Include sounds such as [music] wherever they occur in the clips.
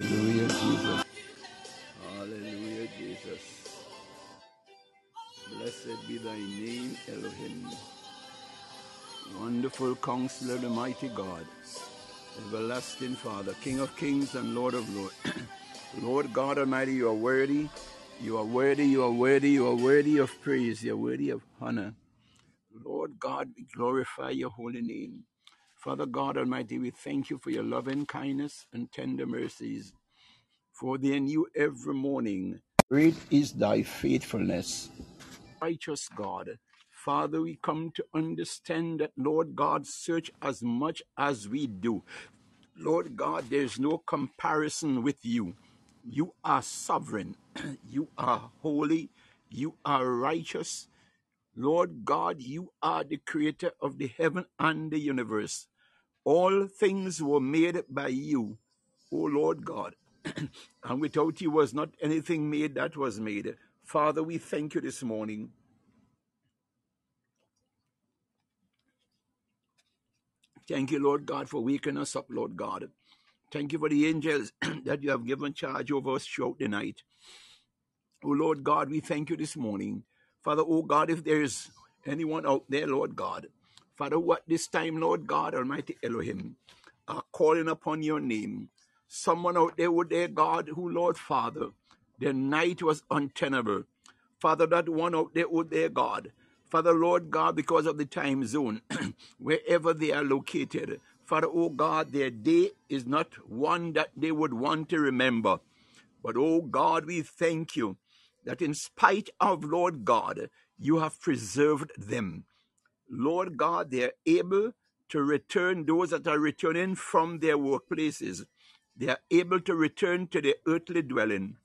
Hallelujah, Jesus. Hallelujah, Jesus. Blessed be thy name, Elohim. Wonderful counselor, the mighty God. Everlasting Father, King of kings and Lord of lords. [clears throat] Lord God Almighty, you are worthy. You are worthy, you are worthy, you are worthy of praise. You are worthy of honor. Lord God, we glorify your holy name. Father God Almighty, we thank you for your loving kindness and tender mercies. For they are new every morning. Great is thy faithfulness. Righteous God. Father, we come to understand that, Lord God, search as much as we do. Lord God, there's no comparison with you. You are sovereign. [clears throat] you are holy. You are righteous. Lord God, you are the creator of the heaven and the universe. All things were made by you, O Lord God. [clears throat] and without you was not anything made that was made. Father, we thank you this morning. Thank you, Lord God, for waking us up, Lord God. Thank you for the angels [clears throat] that you have given charge over us throughout the night. Oh, Lord God, we thank you this morning. Father, oh God, if there is anyone out there, Lord God, Father, what this time, Lord God, Almighty Elohim, are calling upon your name. Someone out there with their God, who, Lord Father, the night was untenable. Father, that one out there with their God. Father, Lord God, because of the time zone, [clears throat] wherever they are located, Father, oh God, their day is not one that they would want to remember. But oh God, we thank you that in spite of, Lord God, you have preserved them. Lord God, they are able to return those that are returning from their workplaces. They are able to return to their earthly dwelling.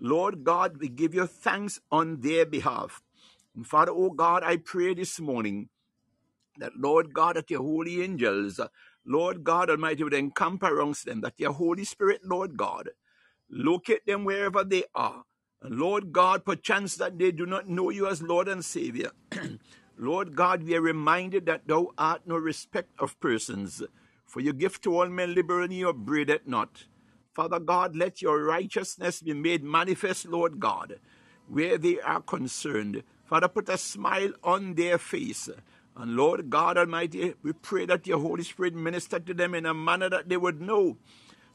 Lord God, we give you thanks on their behalf. And Father, oh God, I pray this morning that, Lord God, that your holy angels, Lord God Almighty, would encamp around them, that your Holy Spirit, Lord God, locate them wherever they are. And Lord God, perchance that they do not know you as Lord and Savior. [clears throat] Lord God, we are reminded that thou art no respect of persons, for you give to all men liberally, you upbraided not. Father God, let your righteousness be made manifest, Lord God, where they are concerned. Father, put a smile on their face. And Lord God Almighty, we pray that your Holy Spirit minister to them in a manner that they would know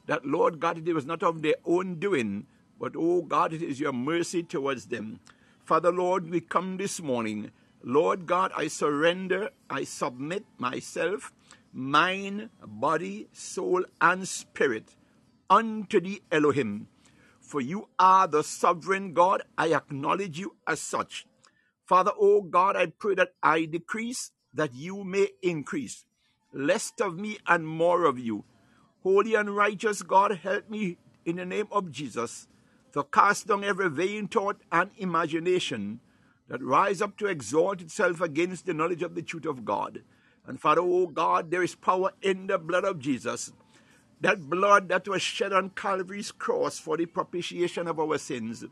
that, Lord God, it was not of their own doing, but, oh God, it is your mercy towards them. Father, Lord, we come this morning. Lord God, I surrender, I submit myself, mind, body, soul, and spirit unto thee, Elohim. For you are the sovereign God. I acknowledge you as such. Father, oh God, I pray that I decrease, that you may increase. Less of me and more of you. Holy and righteous God, help me in the name of Jesus to cast down every vain thought and imagination that rise up to exalt itself against the knowledge of the truth of God. And Father, oh God, there is power in the blood of Jesus. That blood that was shed on Calvary's cross for the propitiation of our sins.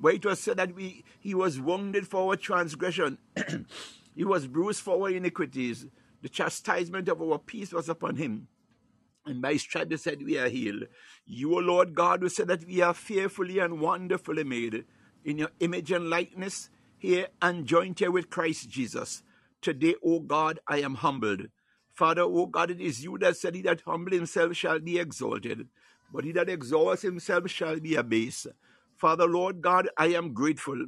Where it was said that we he was wounded for our transgression, [clears throat] he was bruised for our iniquities. The chastisement of our peace was upon him. And by His stripes said we are healed. You, O Lord God, who said that we are fearfully and wonderfully made in your image and likeness, here and joined here with Christ Jesus. Today, O God, I am humbled. Father, O God, it is you that said, He that humble himself shall be exalted, but he that exalts himself shall be abased. Father, Lord God, I am grateful.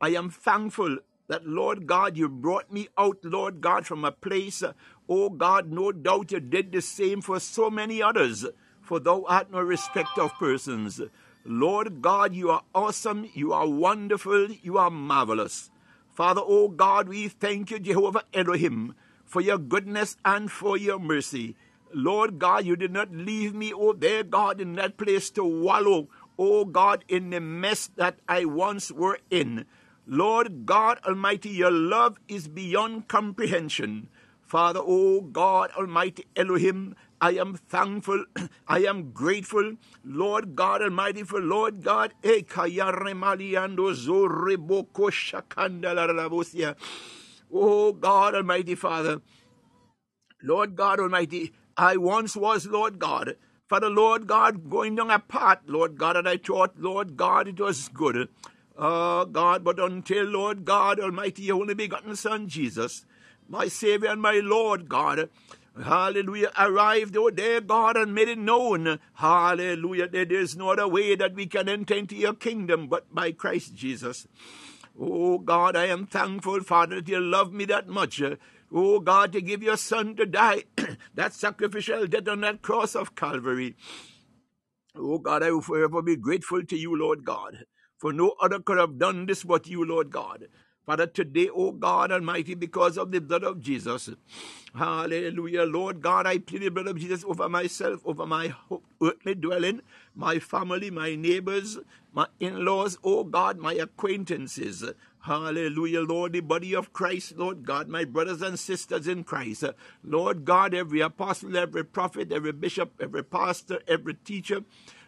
I am thankful that, Lord God, you brought me out, Lord God, from a place, oh God, no doubt you did the same for so many others, for thou art no respect of persons. Lord God, you are awesome, you are wonderful, you are marvelous. Father, oh God, we thank you, Jehovah Elohim, for your goodness and for your mercy. Lord God, you did not leave me, oh there, God, in that place to wallow, oh God, in the mess that I once were in. Lord God Almighty, your love is beyond comprehension. Father, oh God Almighty Elohim, I am thankful, [clears throat] I am grateful, Lord God Almighty, for Lord God, eh, oh God Almighty Father, Lord God Almighty, I once was, Lord God. Father, Lord God, going down a path, Lord God, and I thought, Lord God, it was good. Oh, God, but until, Lord God Almighty, your only begotten Son, Jesus, my Savior and my Lord God, hallelujah, arrived, oh dear God, and made it known, hallelujah, there is no other way that we can enter into your kingdom but by Christ Jesus. Oh God, I am thankful, Father, that you love me that much. Oh God, to give your Son to die, [clears throat] that sacrificial death on that cross of Calvary. Oh God, I will forever be grateful to you, Lord God, for no other could have done this but you, Lord God. Father, today, O God Almighty, because of the blood of Jesus, hallelujah, Lord God, I plead the blood of Jesus over myself, over my earthly dwelling, my family, my neighbors, my in laws, O God, my acquaintances. Hallelujah, Lord, the body of Christ, Lord God, my brothers and sisters in Christ. Lord God, every apostle, every prophet, every bishop, every pastor, every teacher,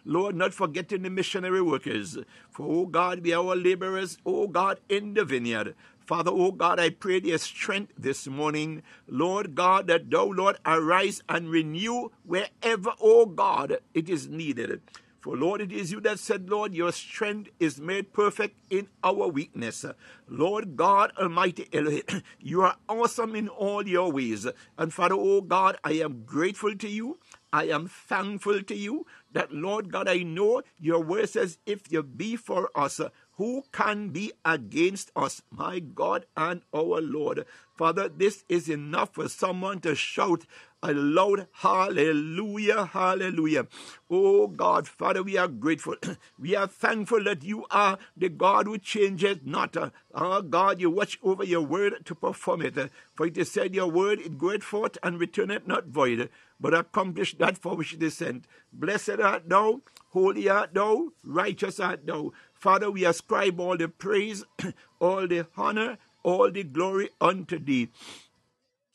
Lord, not forgetting the missionary workers. For, oh God, are our laborers, oh God, in the vineyard. Father, oh God, I pray their strength this morning. Lord God, that thou, Lord, arise and renew wherever, oh God, it is needed. For Lord, it is you that said, Lord, your strength is made perfect in our weakness. Lord God Almighty Elohim, [clears throat] you are awesome in all your ways. And Father, oh God, I am grateful to you. I am thankful to you that, Lord God, I know your word says, if you be for us, who can be against us, my God and our Lord? Father, this is enough for someone to shout a loud hallelujah, hallelujah. Oh God, Father, we are grateful. [clears throat] we are thankful that you are the God who changes not. Oh God, you watch over your word to perform it. For it is said, Your word it goeth forth and returneth not void, but accomplish that for which it is sent. Blessed art thou, holy art thou, righteous art thou. Father, we ascribe all the praise, [clears throat] all the honor, all the glory unto thee.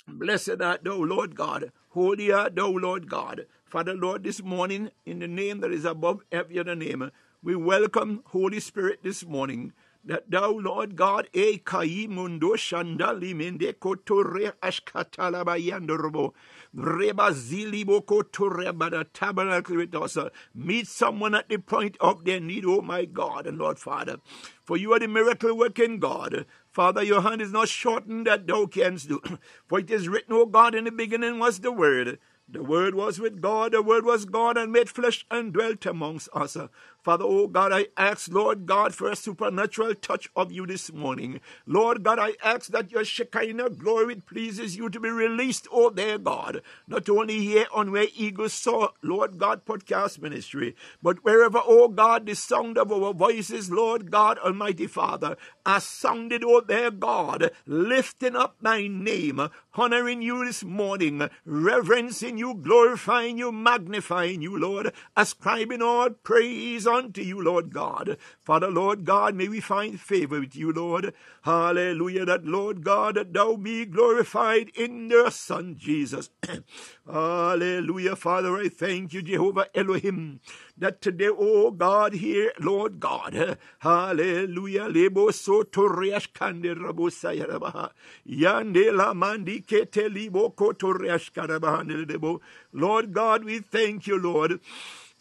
Blessed art thou, Lord God. Holy art thou, Lord God. Father, Lord, this morning, in the name that is above every other name, we welcome Holy Spirit this morning. That thou, Lord God, e kai mundo shandali mende kotore ashkatalabayandorobo. Reba zilibo kotore tabernacle with us. Meet someone at the point of their need, oh my God and Lord Father. For you are the miracle working God. Father, your hand is not shortened that thou canst do. [clears throat] For it is written, O God, in the beginning was the Word. The Word was with God, the Word was God, and made flesh and dwelt amongst us. Father, oh God, I ask, Lord God, for a supernatural touch of you this morning. Lord God, I ask that your Shekinah glory pleases you to be released, oh dear God, not only here on Where Eagles Soar, Lord God, podcast ministry, but wherever, oh God, the sound of our voices, Lord God, Almighty Father, are sounded, oh dear God, lifting up thy name, honoring you this morning, reverencing you, glorifying you, magnifying you, Lord, ascribing all praise unto you, Lord God. Father, Lord God, may we find favor with you, Lord. Hallelujah, that, Lord God, that thou be glorified in your Son, Jesus. [clears throat] Hallelujah, Father, I thank you, Jehovah Elohim, that today, oh God, here, Lord God, [laughs] hallelujah, lebo so toriash kande rabo sayarabaha, yande la mandi kete libo karabaha Lord God, we thank you, Lord.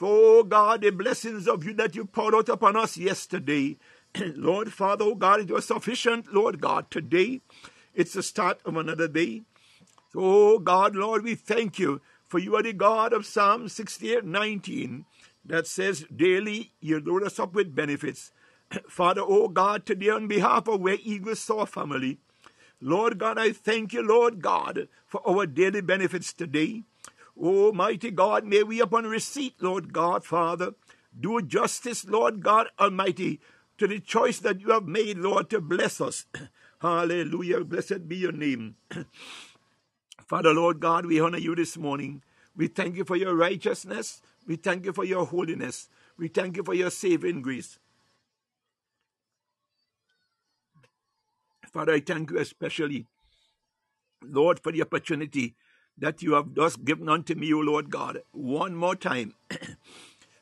Oh God, the blessings of you that you poured out upon us yesterday. [clears throat] Lord Father, oh God, it was sufficient, Lord God. Today, it's the start of another day. So, Oh God, Lord, we thank you for you are the God of Psalm 68 19 that says, Daily you load us up with benefits. [clears throat] Father, oh God, today on behalf of Where Eagles Soar family, Lord God, I thank you, Lord God, for our daily benefits today. Almighty God, may we upon receipt, Lord God, Father, do justice, Lord God Almighty, to the choice that you have made, Lord, to bless us. [clears throat] Hallelujah. Blessed be your name. [clears throat] Father, Lord God, we honor you this morning. We thank you for your righteousness. We thank you for your holiness. We thank you for your saving grace. Father, I thank you especially, Lord, for the opportunity that you have thus given unto me, O Lord God, one more time. [clears throat]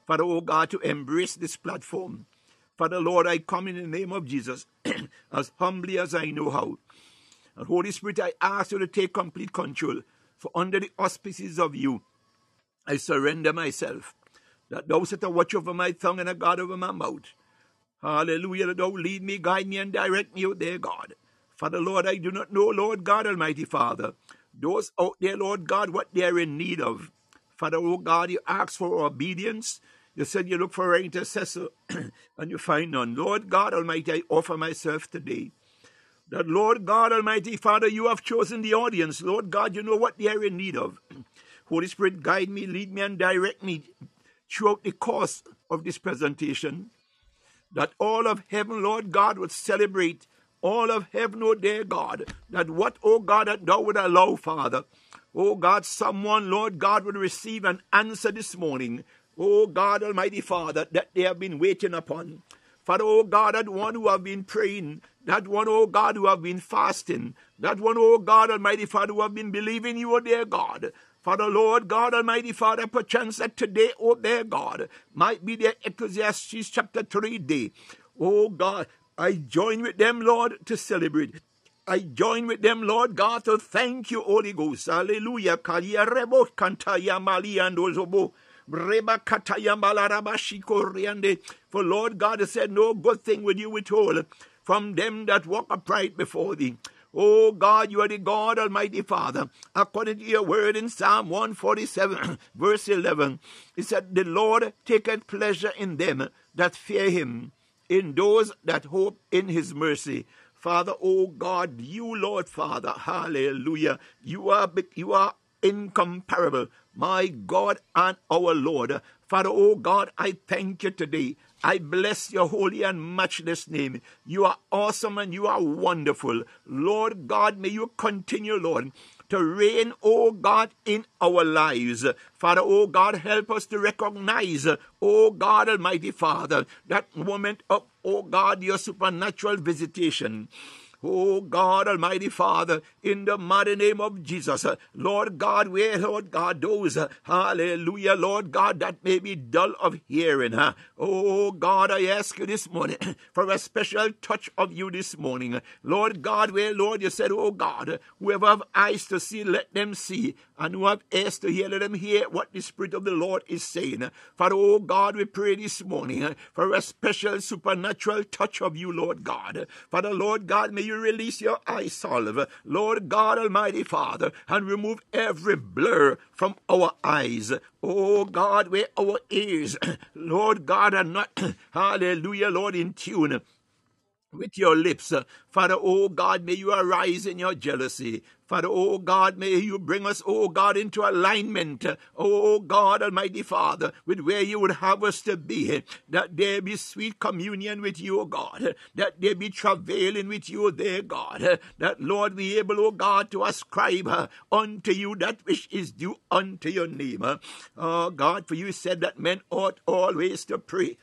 Father, O God, to embrace this platform. Father, Lord, I come in the name of Jesus [clears throat] as humbly as I know how. And Holy Spirit, I ask you to take complete control. For under the auspices of you, I surrender myself. That thou set a watch over my tongue and a guard over my mouth. Hallelujah. That thou lead me, guide me, and direct me O dear God. Father, Lord, I do not know, Lord God, Almighty Father, those out there, Lord God, what they are in need of. Father, oh God, you ask for obedience. You said you look for an intercessor [clears throat] and you find none. Lord God Almighty, I offer myself today. That Lord God Almighty, Father, you have chosen the audience. Lord God, you know what they are in need of. [clears throat] Holy Spirit, guide me, lead me, and direct me throughout the course of this presentation. That all of heaven, Lord God, would celebrate. All of heaven, oh dear God, that what, oh God, that thou would allow, Father. Oh God, someone, Lord God, would receive an answer this morning oh God Almighty Father, that they have been waiting upon. Father, oh God, that one who have been praying, that one, oh God, who have been fasting, that one, oh God Almighty Father, who have been believing you, oh dear God. Father, Lord God Almighty Father, perchance that today, oh dear God, might be the Ecclesiastes chapter 3 day. Oh God, I join with them, Lord, to celebrate. I join with them, Lord God, to thank you, Holy Ghost. Hallelujah. Karirebo kanta ya mali andozobo. Brebakata yambala rabashikoriende. For Lord God has said, No good thing will you withhold from them that walk upright before thee. Oh God, you are the God Almighty Father. According to your word in Psalm 147, [clears throat] verse 11, it said, The Lord taketh pleasure in them that fear him, in those that hope in his mercy. Father, oh God, you, Lord Father, hallelujah. You are, you are incomparable my God and our Lord. Father, oh God, I thank you today. I bless your holy and matchless name. You are awesome and you are wonderful. Lord God, may you continue, Lord, to reign, oh God, in our lives. Father, oh God, help us to recognize, oh God, Almighty Father, that moment of, oh God, your supernatural visitation. Oh God, Almighty Father, in the mighty name of Jesus, Lord God, where, Lord God, those, hallelujah, Lord God, that may be dull of hearing. Oh God, I ask you this morning [clears throat] for a special touch of you this morning. Lord God, where, Lord, you said, oh God, whoever have eyes to see, let them see, and who have ears to hear, let them hear what the Spirit of the Lord is saying. Father, oh God, we pray this morning for a special supernatural touch of you, Lord God. Father, Lord God, may you release your eye salve, Lord God Almighty Father, and remove every blur from our eyes. Oh God, where our ears, [clears throat] Lord God, are not, [clears throat] hallelujah, Lord, in tune with your lips. Father, oh God, may you arise in your jealousy. Father, oh God, may you bring us, oh God, into alignment, oh God, Almighty Father, with where you would have us to be. That there be sweet communion with you, oh God. That there be travailing with you, there, God. That, Lord, be able, oh God, to ascribe unto you that which is due unto your name. Oh God, for you said that men ought always to pray.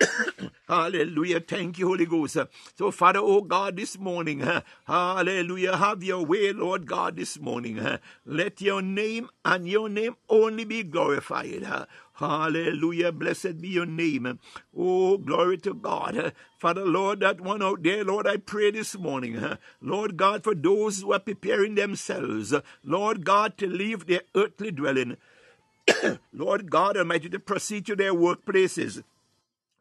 [coughs] hallelujah. Thank you, Holy Ghost. So, Father, oh God, this morning, hallelujah, have your way, Lord God, this morning. Let your name and your name only be glorified. Hallelujah. Blessed be your name. Oh, glory to God. Father, Lord, that one out there, Lord, I pray this morning. Lord God, for those who are preparing themselves, Lord God, to leave their earthly dwelling. [coughs] Lord God Almighty, to proceed to their workplaces.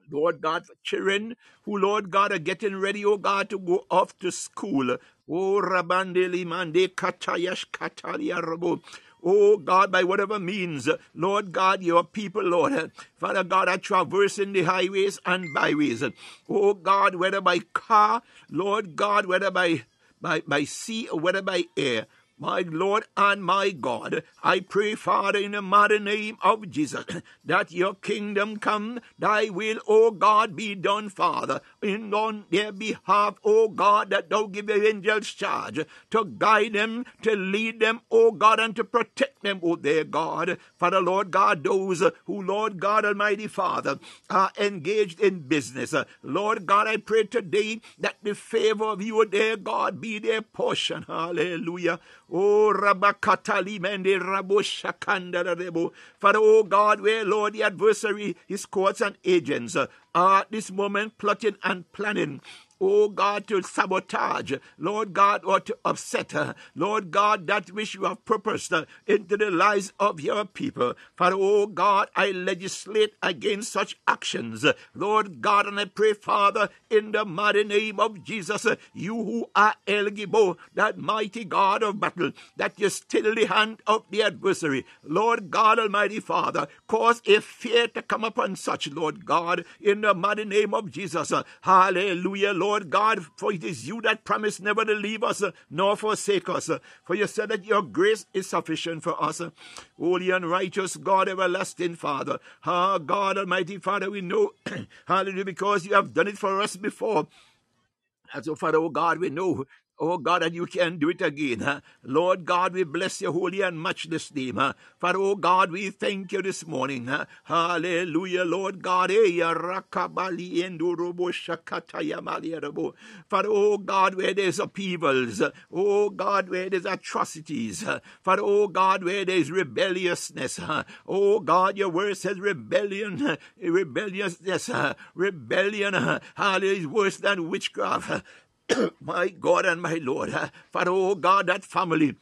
Lord God, for children who, Lord God, are getting ready, oh God, to go off to school. Oh, Rabandeli Mande Katayash Katalia Rabo. Oh God, by whatever means, Lord God, your people, Lord, Father God, are traversing the highways and byways. Oh God, whether by car, Lord God, whether by by, by sea or whether by air. My Lord and my God, I pray, Father, in the mighty name of Jesus, that your kingdom come, thy will, O God, be done, Father, in on their behalf, O God, that thou give your angels charge to guide them, to lead them, O God, and to protect them, O their God. Father, Lord God, those who, Lord God Almighty Father, are engaged in business. Lord God, I pray today that the favor of you, O their God, be their portion. Hallelujah. Oh, Rabakatali Mende Raboshakanda Rebo. Father, oh God, where, Lord, the adversary, his courts and agents uh, are at this moment plotting and planning oh God, to sabotage, Lord God, or to upset, her, Lord God, that which you have purposed uh, into the lives of your people. Father, oh God, I legislate against such actions, Lord God, and I pray, Father, in the mighty name of Jesus, uh, you who are El that mighty God of battle, that you still the hand of the adversary. Lord God Almighty Father, cause a fear to come upon such, Lord God, in the mighty name of Jesus. Hallelujah, Lord God, for it is you that promised never to leave us nor forsake us. For you said that your grace is sufficient for us. Holy and righteous God, everlasting Father. Ah, God Almighty Father, we know, [clears throat] hallelujah, because you have done it for us before. And so, Father, oh God, we know Oh God, and you can do it again. Huh? Lord God, we bless your holy and matchless name. Huh? For, oh God, we thank you this morning. Huh? Hallelujah, Lord God. Eh, Father, oh God, where there's upheavals. Oh God, where there's atrocities. For, oh God, where there's rebelliousness. Oh God, your word says rebellion, rebelliousness, rebellion, hallelujah, is worse than witchcraft. [coughs] my God and my Lord, Father, oh God, that family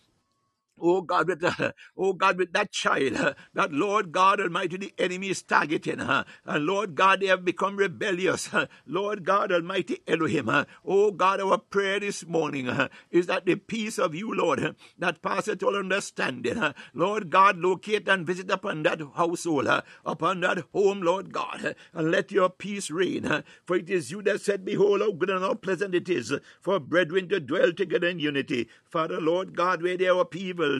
Oh God, with the, oh God, with that child, [laughs] that Lord God Almighty, the enemy is targeting, her. and Lord God, they have become rebellious. Lord God Almighty Elohim, oh God, our prayer this morning is that the peace of you, Lord, that passeth all understanding, Lord God, locate and visit upon that household, upon that home, Lord God, and let your peace reign. For it is you that said, Behold, how good and how pleasant it is for brethren to dwell together in unity. Father, Lord God, where there are people,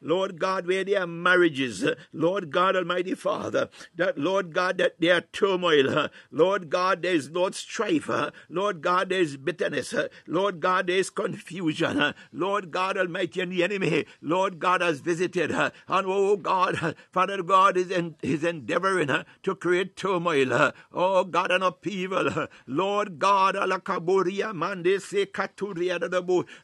Lord God, where there are marriages, Lord God Almighty Father, that Lord God, that there are turmoil, Lord God, there is Lord strife, Lord God, there is bitterness, Lord God, there is confusion, Lord God Almighty, and the enemy, Lord God has visited, and oh God, Father God is, in, is endeavoring to create turmoil, oh God, and upheaval, Lord God,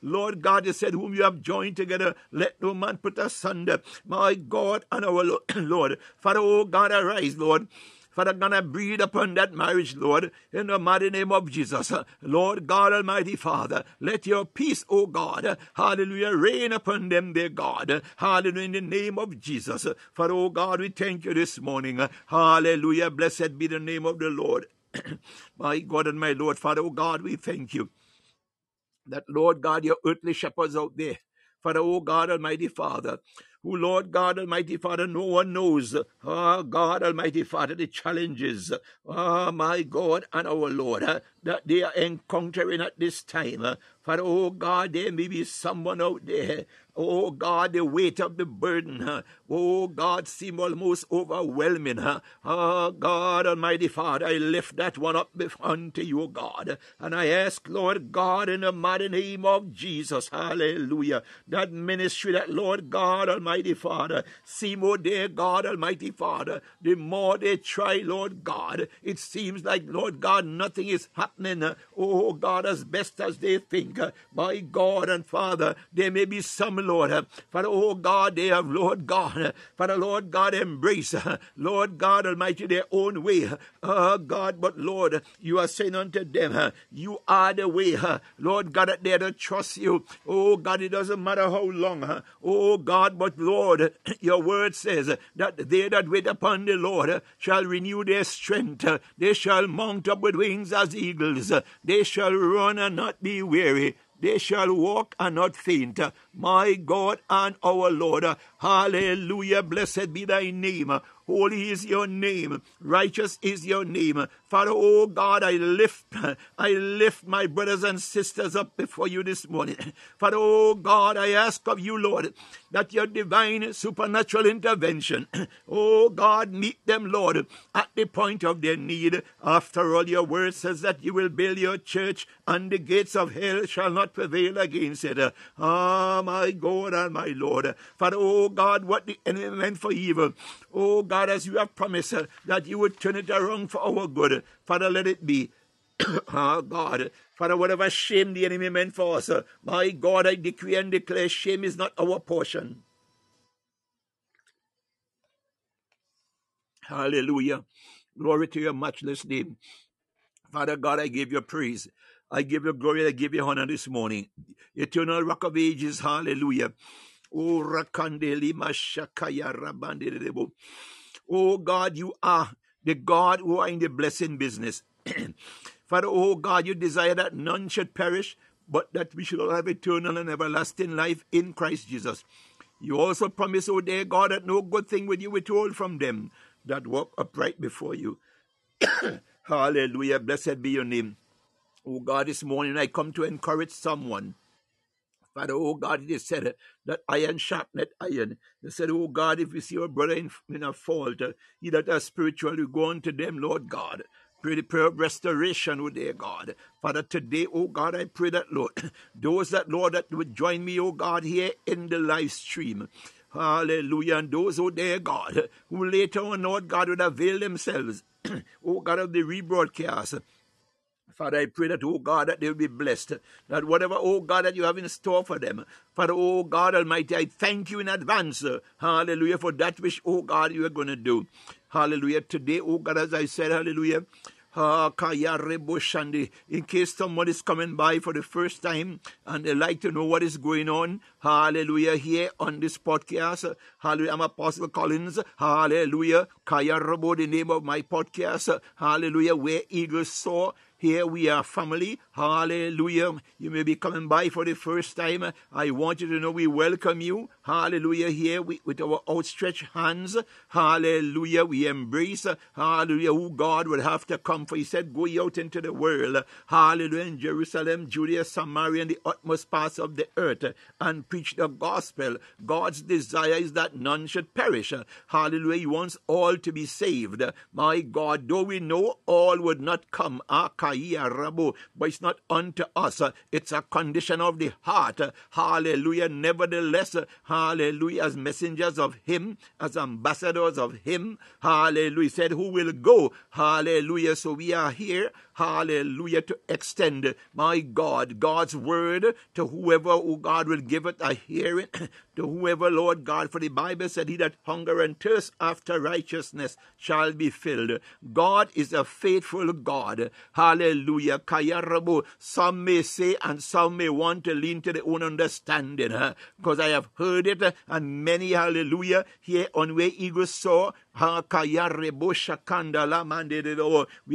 Lord God, you said, whom you have joined together, let no no man put asunder. My God and our [clears throat] Lord. Father, oh God, arise, Lord. Father, gonna breathe upon that marriage, Lord, in the mighty name of Jesus. Lord God Almighty Father, let your peace, O God, hallelujah, reign upon them, dear God. Hallelujah, in the name of Jesus. For, oh God, we thank you this morning. Hallelujah, blessed be the name of the Lord. [clears throat] my God and my Lord, Father, oh God, we thank you that, Lord God, your earthly shepherds out there, Father, oh God, Almighty Father, who, Lord God Almighty Father, no one knows, ah, oh, God Almighty Father, the challenges, ah, oh, my God and our Lord, uh, that they are encountering at this time. Father, oh God, there may be someone out there Oh God, the weight of the burden, oh God, seem almost overwhelming. Oh God, Almighty Father, I lift that one up unto you, God, and I ask, Lord God, in the mighty name of Jesus, hallelujah, that ministry that, Lord God, Almighty Father, seem, oh dear God, Almighty Father, the more they try, Lord God, it seems like, Lord God, nothing is happening, oh God, as best as they think. My God and Father, there may be some Lord. Father, oh God, they have, Lord God, Father, Lord God, embrace, Lord God Almighty, their own way. Oh God, but Lord, you are saying unto them, you are the way, Lord God, that they to trust you. Oh God, it doesn't matter how long, oh God, but Lord, [clears throat] your word says that they that wait upon the Lord shall renew their strength. They shall mount up with wings as eagles. They shall run and not be weary. They shall walk and not faint. My God and our Lord. Hallelujah. Blessed be thy name. Holy is your name. Righteous is your name. Father, oh God, I lift, [laughs] I lift my brothers and sisters up before you this morning. Father, oh God, I ask of you, Lord, that your divine supernatural intervention, [clears throat] oh God, meet them, Lord, at the point of their need. After all, your word says that you will build your church and the gates of hell shall not prevail against it. Ah, my God and my Lord. Father, oh God, what the enemy meant for evil, oh God, God, as you have promised uh, that you would turn it around for our good. Father, let it be. oh, [coughs] God. Father, whatever shame the enemy meant for us, uh, my God, I decree and declare shame is not our portion. Hallelujah. Glory to your matchless name. Father God, I give you praise. I give you glory, I give you honor this morning. Eternal rock of ages, hallelujah. Oh, Rakandeli Mashakaya Rabandebo. Oh God, you are the God who are in the blessing business. [clears throat] Father, oh God, you desire that none should perish, but that we should all have eternal and everlasting life in Christ Jesus. You also promise, oh dear God, that no good thing will you withhold from them that walk upright before you. [clears throat] Hallelujah. Blessed be your name. Oh God, this morning I come to encourage someone. Father, oh God, they said that iron sharpened iron. They said, oh God, if you see your brother in, in a fault, he that are spiritual, go unto them, Lord God. Pray the prayer of restoration, oh dear God. Father, today, oh God, I pray that, Lord, [coughs] those that, Lord, that would join me, oh God, here in the live stream. Hallelujah. And those, oh dear God, who later on, Lord God, would avail themselves, [coughs] oh God, of the rebroadcast. Father, I pray that, oh God, that they will be blessed. That whatever, oh God, that you have in store for them. Father, oh God Almighty, I thank you in advance. Uh, hallelujah, for that which, oh God, you are going to do. Hallelujah. Today, oh God, as I said, hallelujah. In case someone is coming by for the first time and they like to know what is going on, hallelujah, here on this podcast, hallelujah, I'm Apostle Collins, hallelujah, Kaya Rabo, the name of my podcast, hallelujah, where eagles soar, here we are family. Hallelujah. You may be coming by for the first time. I want you to know we welcome you. Hallelujah. Here we, with our outstretched hands. Hallelujah. We embrace. Hallelujah. Who God would have to come for. He said, Go out into the world. Hallelujah. In Jerusalem, Judea, Samaria, and the utmost parts of the earth and preach the gospel. God's desire is that none should perish. Hallelujah. He wants all to be saved. My God, though we know all would not come. But it's not unto us. It's a condition of the heart. Hallelujah. Nevertheless, hallelujah, as messengers of Him, as ambassadors of Him, hallelujah, said, Who will go? Hallelujah. So we are here hallelujah, to extend, my God, God's word to whoever, who God will give it a hearing, [clears throat] to whoever, Lord God, for the Bible said, He that hunger and thirst after righteousness shall be filled. God is a faithful God. Hallelujah. Kayarabu. Some may say and some may want to lean to their own understanding, because I have heard it, and many, hallelujah, here on where eagles soar, we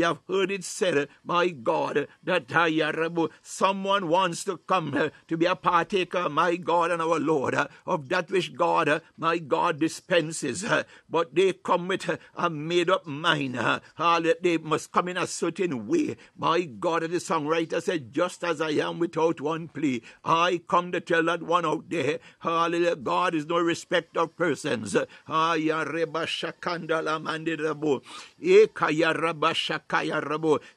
have heard it said, my God, that someone wants to come to be a partaker, my God and our Lord, of that which God, my God, dispenses. But they come with a made up mind. They must come in a certain way. My God, the songwriter said, just as I am without one plea, I come to tell that one out there, God is no respect of persons.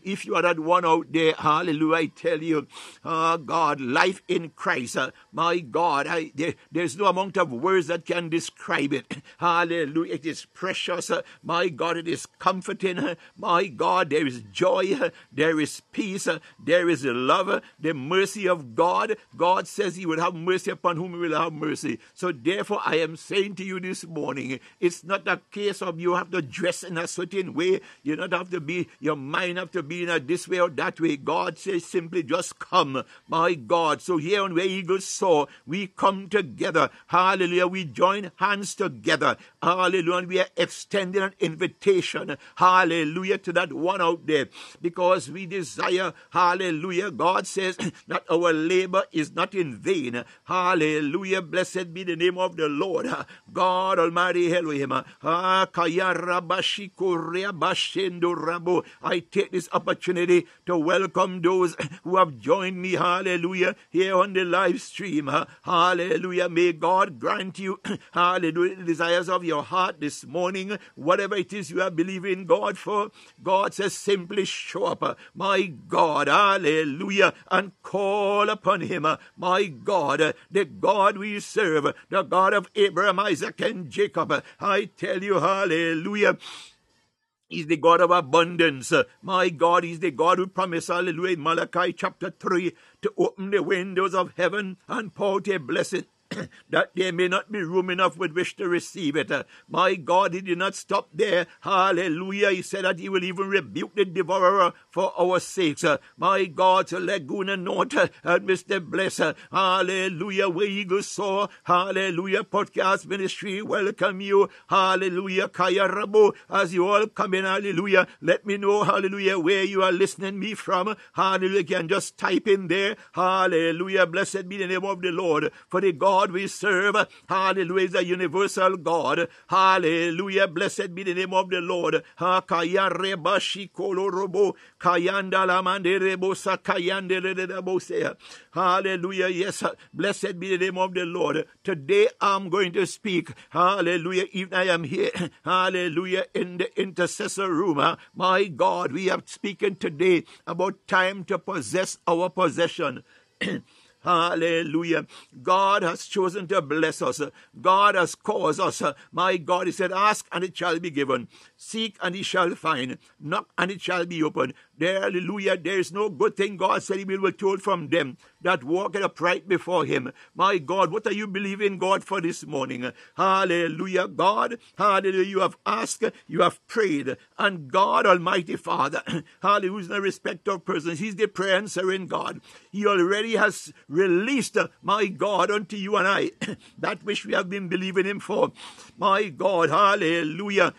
If you are that one out there, hallelujah, I tell you, oh God, life in Christ, uh, my God, I, there, there's no amount of words that can describe it. [clears throat] Hallelujah, it is precious. Uh, my God, it is comforting. Uh, my God, there is joy, there is peace, there is love, the mercy of God. God says He will have mercy upon whom He will have mercy. So therefore, I am saying to you this morning, it's not a case of you have to dress in a certain way. You don't have to be, your mind have to be in a this way or that way. God says simply just come, my God. So here on where eagles soar, we come together. Hallelujah. We join hands together. Hallelujah. And we are extending an invitation. Hallelujah to that one out there because we desire, hallelujah. God says [clears throat] that our labor is not in vain. Hallelujah. Blessed be the name of the Lord. God Almighty Elohim. I take this opportunity to welcome those who have joined me, hallelujah, here on the live stream. Hallelujah. May God grant you, [clears throat] hallelujah, the desires of your heart this morning, whatever it is you are believing God for. God says, simply show up, my God, hallelujah, and call upon Him, my God, the God we serve, the God of Abraham, Isaac, and Jacob. I tell you, hallelujah. He's the God of abundance. My God, He's the God who promised, hallelujah, Malachi chapter 3, to open the windows of heaven and pour out a blessing [coughs] that there may not be room enough with which to receive it. My God, he did not stop there. Hallelujah. He said that he will even rebuke the devourer for our sakes. My God, to Laguna North uh, and Mr. Bless. Uh, hallelujah. Where Eagle Soar. Hallelujah. Podcast ministry. Welcome you. Hallelujah. Kaya Rabo. As you all come in. Hallelujah. Let me know. Hallelujah. Where you are listening me from. Hallelujah. You can just type in there. Hallelujah. Blessed be the name of the Lord. For the God we serve. Hallelujah. the universal God. Hallelujah. Blessed be the name of the Lord. Kayanda Hallelujah. Yes. Blessed be the name of the Lord. Today I'm going to speak. Hallelujah. Even I am here. Hallelujah. In the intercessor room. My God, we are speaking today about time to possess our possession. [clears throat] Hallelujah. God has chosen to bless us. God has caused us. My God, He said, Ask and it shall be given. Seek and He shall find. Knock and it shall be opened. There, hallelujah, there is no good thing God said He will withhold from them that walk upright before Him. My God, what are you believing God for this morning? Hallelujah, God. Hallelujah. You have asked, you have prayed, and God Almighty Father, [clears throat] hallelujah, who's respect of persons, He's the prayer answering God. He already has released, my God, unto you and I [clears throat] that which we have been believing Him for. My God, hallelujah.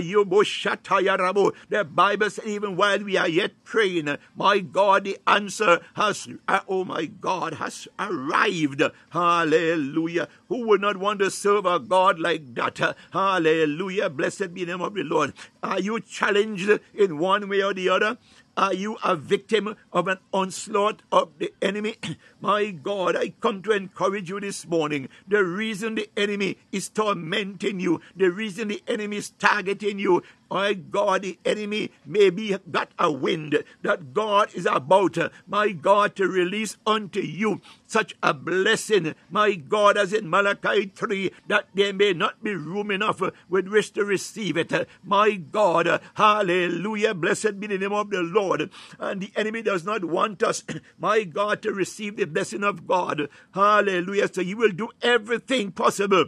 The Bible says, even while we are yet praying, my God, the answer has, uh, oh my God, has arrived. Hallelujah. Who would not want to serve a God like that? Hallelujah. Blessed be the name of the Lord. Are you challenged in one way or the other? Are you a victim of an onslaught of the enemy? [clears throat] My God, I come to encourage you this morning. The reason the enemy is tormenting you, the reason the enemy is targeting you, my God, the enemy maybe got a wind that God is about, uh, my God, to release unto you such a blessing, my God, as in Malachi 3, that there may not be room enough uh, with which to receive it. My God, uh, hallelujah, blessed be the name of the Lord. And the enemy does not want us, [coughs] my God, to receive the blessing of God. Hallelujah. So you will do everything possible.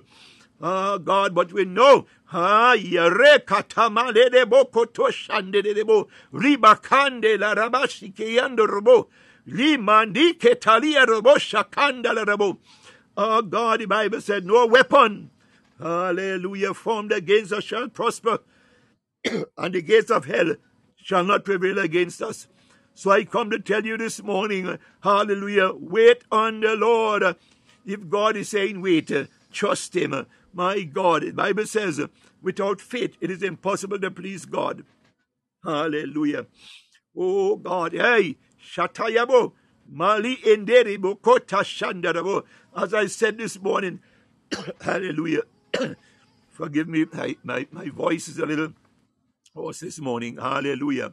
Ah, oh God, but we know Ah, yere katamale de boko to shande de bo ribakande limandi shakanda. Oh God, the Bible said, no weapon, hallelujah, formed against us shall prosper, [coughs] and the gates of hell shall not prevail against us. So I come to tell you this morning, hallelujah, wait on the Lord. If God is saying wait, trust Him. My God, the Bible says, without faith, it is impossible to please God. Hallelujah. Oh God, hey, Shatayabo, Mali Enderibo, Kota Shandarabo. As I said this morning, [coughs] hallelujah. [coughs] Forgive me, my, my, my voice is a little hoarse this morning. Hallelujah.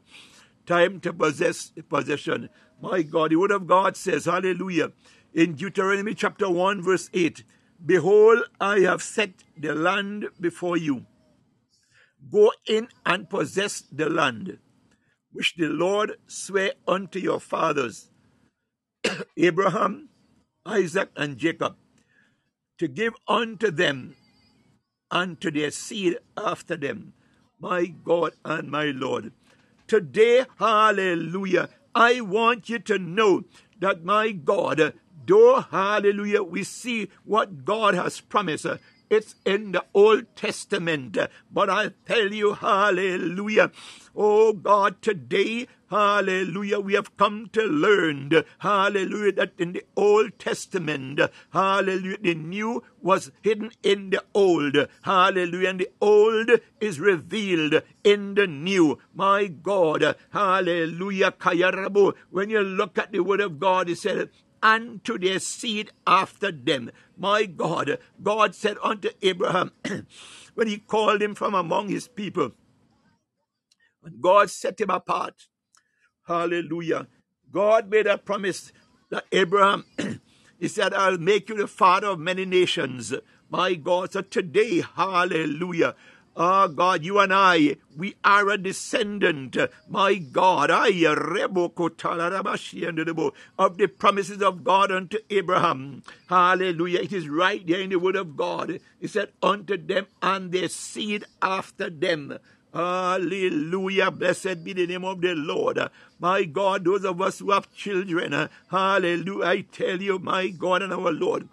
Time to possess possession. My God, the word of God says, hallelujah, in Deuteronomy chapter 1, verse 8. Behold, I have set the land before you. Go in and possess the land which the Lord sware unto your fathers, [coughs] Abraham, Isaac, and Jacob, to give unto them and to their seed after them, my God and my Lord. Today, hallelujah, I want you to know that my God Though, hallelujah, we see what God has promised. Uh, it's in the Old Testament. But I tell you, hallelujah. Oh God, today, hallelujah, we have come to learn, hallelujah, that in the Old Testament, hallelujah, the new was hidden in the old, hallelujah, and the old is revealed in the new. My God, hallelujah. When you look at the word of God, he said, and to their seed after them. My God, God said unto Abraham, [clears throat] when he called him from among his people, when God set him apart. Hallelujah. God made a promise that Abraham, [clears throat] he said, I'll make you the father of many nations. My God, so today, hallelujah. Ah, oh God, you and I, we are a descendant, my God, I of the promises of God unto Abraham. Hallelujah. It is right there in the word of God. He said, unto them and their seed after them. Hallelujah. Blessed be the name of the Lord. My God, those of us who have children, hallelujah. I tell you, my God and our Lord,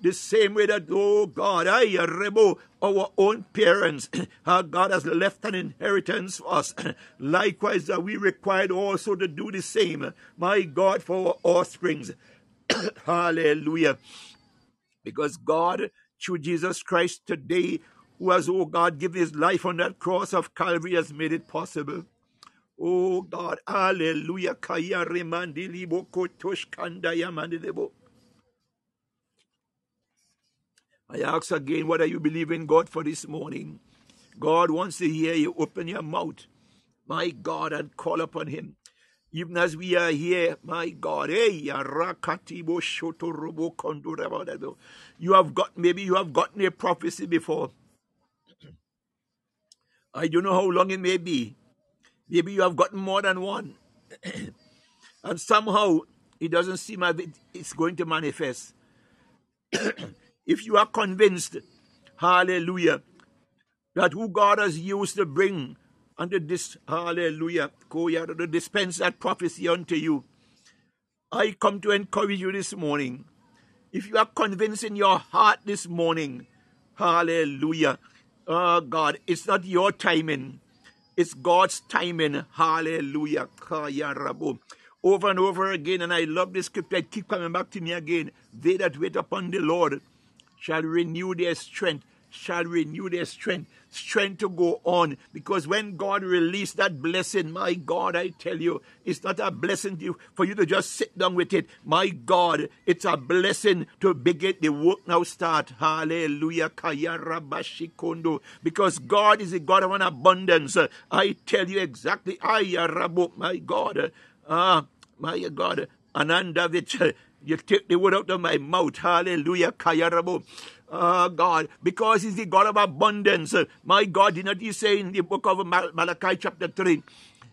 the same way that, oh God, I, uh, Rebo, our own parents, [clears throat] our God has left an inheritance for us. [clears throat] Likewise, that we required also to do the same, my God, for our offsprings. [clears throat] Hallelujah. Because God, through Jesus Christ today, who has, oh God, given his life on that cross of Calvary, has made it possible. Oh God, hallelujah. Kaya remandilibo kotosh kandaya mandilibo. I ask again, what are you believing God for this morning? God wants to hear you open your mouth, my God, and call upon Him. Even as we are here, my God, eh, you have got maybe you have gotten a prophecy before. I don't know how long it may be. Maybe you have gotten more than one. [clears throat] and somehow it doesn't seem as it's going to manifest. [clears throat] if you are convinced, hallelujah, that who God has used to bring under this, hallelujah, to dispense that prophecy unto you, I come to encourage you this morning. If you are convinced in your heart this morning, hallelujah, oh God, it's not your timing, it's God's timing, hallelujah, over and over again, and I love this scripture, it keep coming back to me again. They that wait upon the Lord shall renew their strength, shall renew their strength, strength to go on. Because when God released that blessing, my God, I tell you, it's not a blessing to, for you to just sit down with it. My God, it's a blessing to begin the work now start. Hallelujah. Because God is a God of an abundance. I tell you exactly. My God. Ah, my God. Anandavich. You take the word out of my mouth. Hallelujah. Kayarabo. Oh God, because He's the God of abundance. My God, did not He say in the book of Malachi, chapter 3,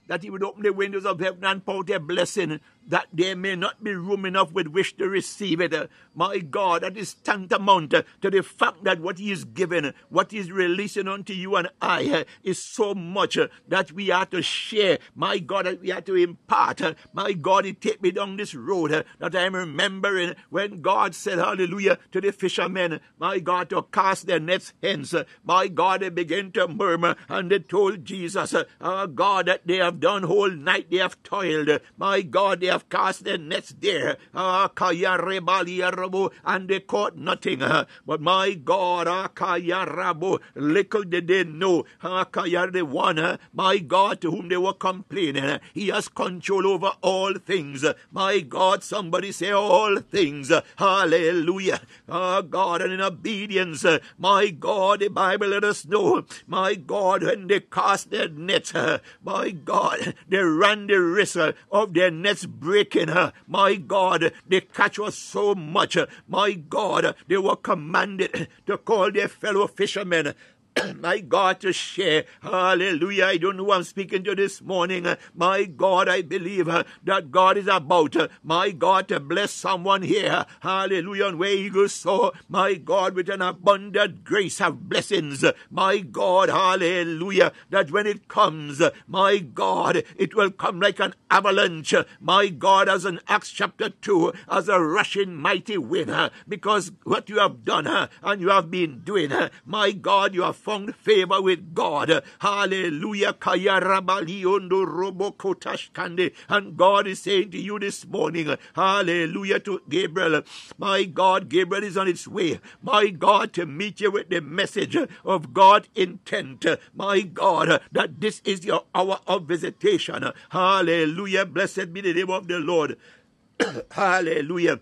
that He would open the windows of heaven and pour their blessing that there may not be room enough with which to receive it. Uh, my God, that is tantamount uh, to the fact that what He is given, what He is releasing unto you and I, uh, is so much that we are to share. My God, that we are to impart. My God, He take me down this road that I am remembering when God said, Hallelujah, to the fishermen, my God, to cast their nets hence. My God, they began to murmur and they told Jesus, Oh God, that they have done whole night, they have toiled. My God, they have cast their nets there. Ah, and they caught nothing. Ah. But my God, ah, little did they know, ah, the one, my God, to whom they were complaining, he has control over all things. My God, somebody say all things. Hallelujah. Ah, God, and in obedience, my God, the Bible let us know, my God, when they cast their nets, my God, they ran the risk of their nets breaking. Her, my God, they catch us so much. My God, they were commanded to call their fellow fishermen [clears throat] my God, to share. Hallelujah. I don't know who I'm speaking to this morning. Uh, my God, I believe uh, that God is about, uh, my God, to bless someone here. Hallelujah. And where eagles soar, my God, with an abundant grace of blessings. My God, hallelujah. That when it comes, uh, my God, it will come like an avalanche. My God, as in Acts chapter 2, as a rushing mighty wind. Uh, because what you have done and you have been doing, my God, you have found favor with God. Hallelujah. And God is saying to you this morning, Hallelujah to Gabriel. My God, Gabriel is on its way. My God, to meet you with the message of God intent. My God, that this is your hour of visitation. Hallelujah. Blessed be the name of the Lord. [coughs] Hallelujah.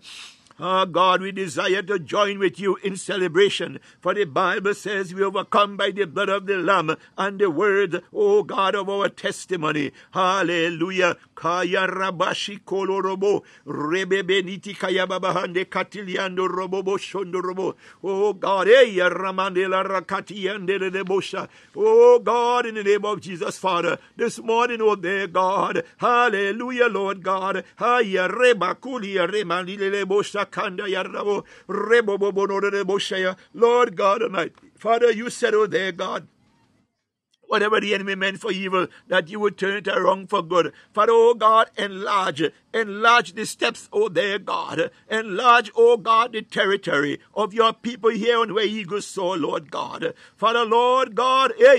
Ah, oh God, we desire to join with you in celebration. For the Bible says we overcome by the blood of the Lamb and the word, oh God, of our testimony. Hallelujah. Kaya rabashi kolorobo. Rebebe niti kaya babahande katiliando robobo shondo robo. Oh God, eh, ramandela rakati yande de bosha. Oh God, in the name of Jesus, Father, this morning, oh there, God. Hallelujah, Lord God. Haya reba kulia remandile bosha kanda yarabo. Rebo bobo no de bosha. Lord God Almighty. Father, you said, oh there, God whatever the enemy meant for evil, that you would turn it around for good. Father, oh God, enlarge, enlarge the steps, oh there, God. Enlarge, oh God, the territory of your people here on where eagles soar, Lord God. Father, Lord God, eh,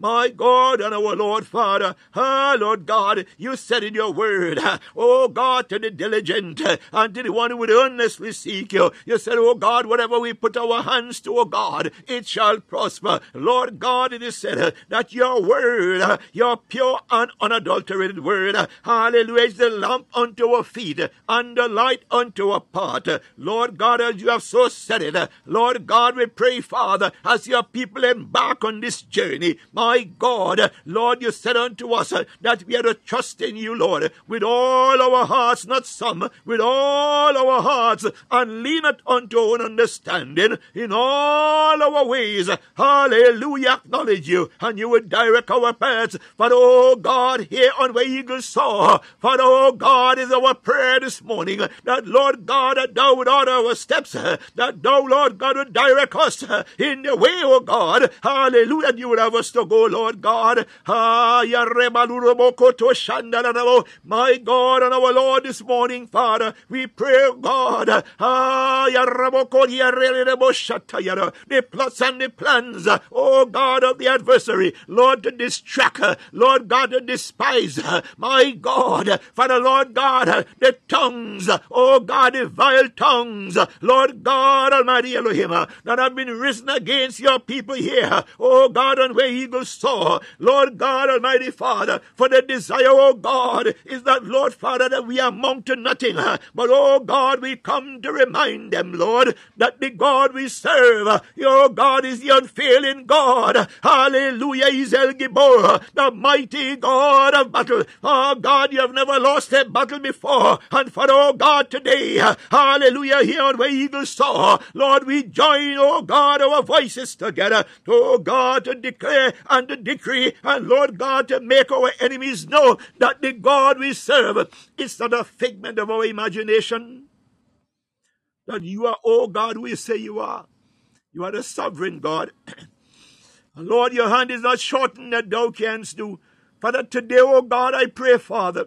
my God and our Lord Father, ah, Lord God, you said in your word, oh God, to the diligent and to the one who would earnestly seek you, you said, oh God, whatever we put our hands to, oh God, it shall prosper. Lord God, it is said that your word, your pure and unadulterated word, hallelujah, is the lamp unto our feet and the light unto our path. Lord God, as you have so said it, Lord God, we pray, Father, as your people embark on this journey, my my God, Lord, you said unto us that we are to trust in you, Lord, with all our hearts, not some, with all our hearts, and lean not unto our understanding in all our ways. Hallelujah, acknowledge you, and you would direct our paths. For oh God, here on where eagles soar, for oh God is our prayer this morning, that Lord God, that thou would order our steps, that thou, Lord God, would direct us in the way, oh God, hallelujah, you would have us to go Lord God. My God and our Lord this morning, Father, we pray, God. The plots and the plans, oh God of the adversary, Lord, to distract, her, Lord God, to despise, my God, Father, Lord God, the tongues, oh God, the vile tongues, Lord God Almighty Elohim, that have been risen against your people here, oh God, and where eagles soar, Lord God Almighty Father, for the desire, oh God, is that, Lord Father, that we amount to nothing. But, oh God, we come to remind them, Lord, that the God we serve, your God is the unfailing God. Hallelujah, is El Gibor, the mighty God of battle. Oh God, you have never lost a battle before. And for, oh God, today, hallelujah, here on where eagles soar, Lord, we join, oh God, our voices together, oh God, to declare and the decree, and Lord God, to make our enemies know that the God we serve is not a figment of our imagination. That you are, oh God, we say you are. You are the sovereign God. [clears throat] and Lord, your hand is not shortened that thou canst do. Father, today, oh God, I pray, Father,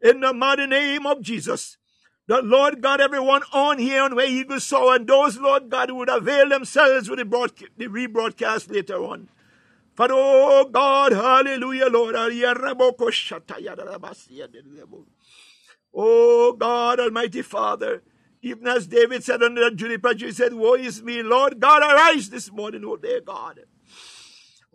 in the mighty name of Jesus, that Lord God, everyone on here on where Eagle Soar, and those, Lord God, who would avail themselves with the, broadca- the rebroadcast later on. For oh God, hallelujah, Lord. Oh God, Almighty Father. Even as David said under the juniper tree, he said, Woe is me, Lord God, arise this morning, oh dear God.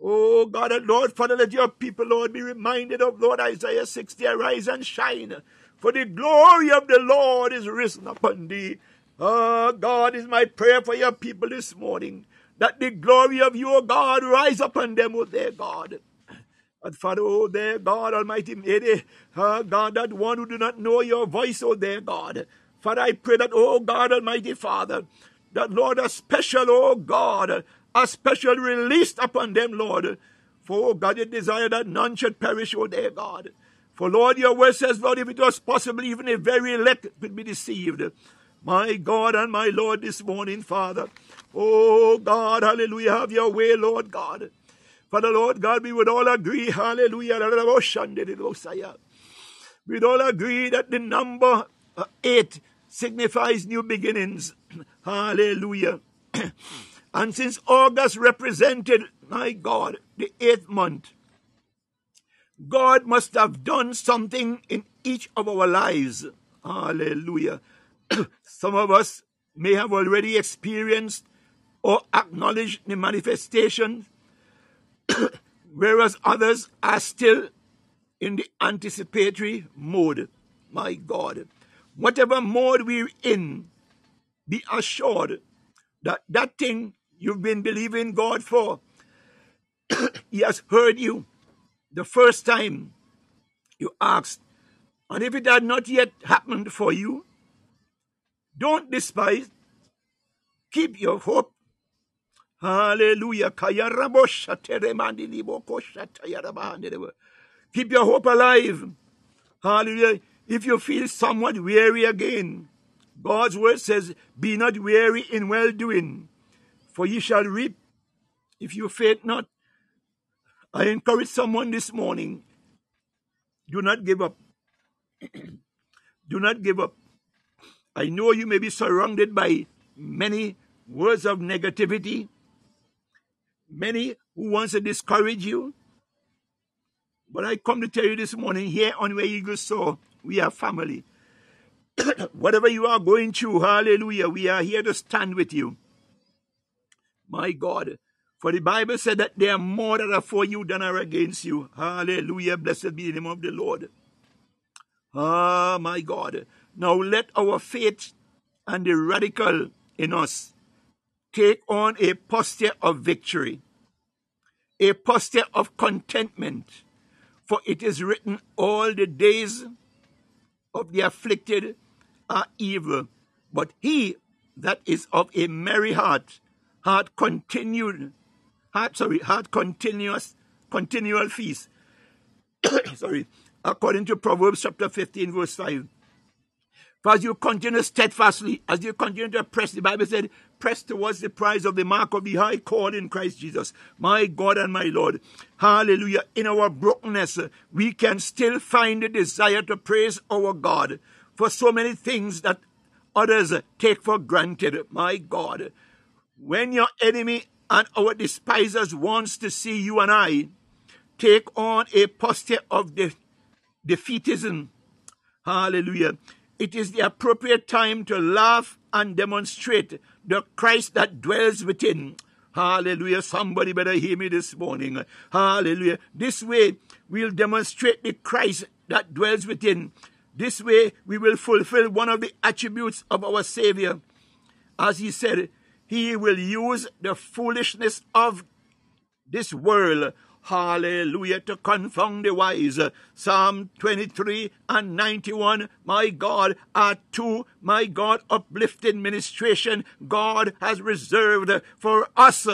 Oh God and Lord, Father, let your people, Lord, be reminded of Lord Isaiah 60, arise and shine. For the glory of the Lord is risen upon thee. Oh God, is my prayer for your people this morning that the glory of your God rise upon them, O their God. And Father, O their God Almighty, may they, uh, God, that one who do not know your voice, O their God. Father, I pray that, O God Almighty Father, that Lord, a special, O God, a special release upon them, Lord. For, oh God, you desire that none should perish, O their God. For, Lord, your word says, Lord, if it was possible, even a very elect could be deceived. My God and my Lord, this morning, Father, Oh God, hallelujah, have your way, Lord God. Father, Lord God, we would all agree, hallelujah, we'd all agree that the number uh, eight signifies new beginnings. [clears throat] hallelujah. [clears throat] and since August represented, my God, the eighth month, God must have done something in each of our lives. Hallelujah. [clears throat] Some of us may have already experienced or acknowledge the manifestation, [coughs] whereas others are still in the anticipatory mode. My God. Whatever mode we're in, be assured that that thing you've been believing God for, [coughs] He has heard you the first time You asked, and if it had not yet happened for you, don't despise. Keep your hope. Hallelujah. Keep your hope alive. Hallelujah. If you feel somewhat weary again, God's word says, Be not weary in well doing, for ye shall reap if you faint not. I encourage someone this morning do not give up. [clears throat] do not give up. I know you may be surrounded by many words of negativity, many who wants to discourage you. But I come to tell you this morning here on Where Eagles Soar, we are family. [coughs] Whatever you are going through, hallelujah, we are here to stand with you. My God, for the Bible said that there are more that are for you than are against you. Hallelujah, blessed be the name of the Lord. Ah, my God. Now let our faith and the radical in us take on a posture of victory, a posture of contentment. For it is written, All the days of the afflicted are evil, but he that is of a merry heart, heart continued, heart, sorry, heart continuous, continual feast. [coughs] sorry, according to Proverbs chapter 15, verse 5. For as you continue steadfastly, as you continue to press, the Bible said, press towards the prize of the mark of the high call in Christ Jesus. My God and my Lord. Hallelujah. In our brokenness, uh, we can still find the desire to praise our God for so many things that others uh, take for granted. My God. When your enemy and our despisers wants to see you and I take on a posture of de- defeatism, hallelujah, it is the appropriate time to laugh and demonstrate the Christ that dwells within. Hallelujah. Somebody better hear me this morning. Hallelujah. This way we'll demonstrate the Christ that dwells within. This way we will fulfill one of the attributes of our Savior. As he said, he will use the foolishness of this world Hallelujah to confound the wise. Psalm 23 and 91. My God, are two, my God, uplifting ministration God has reserved for us.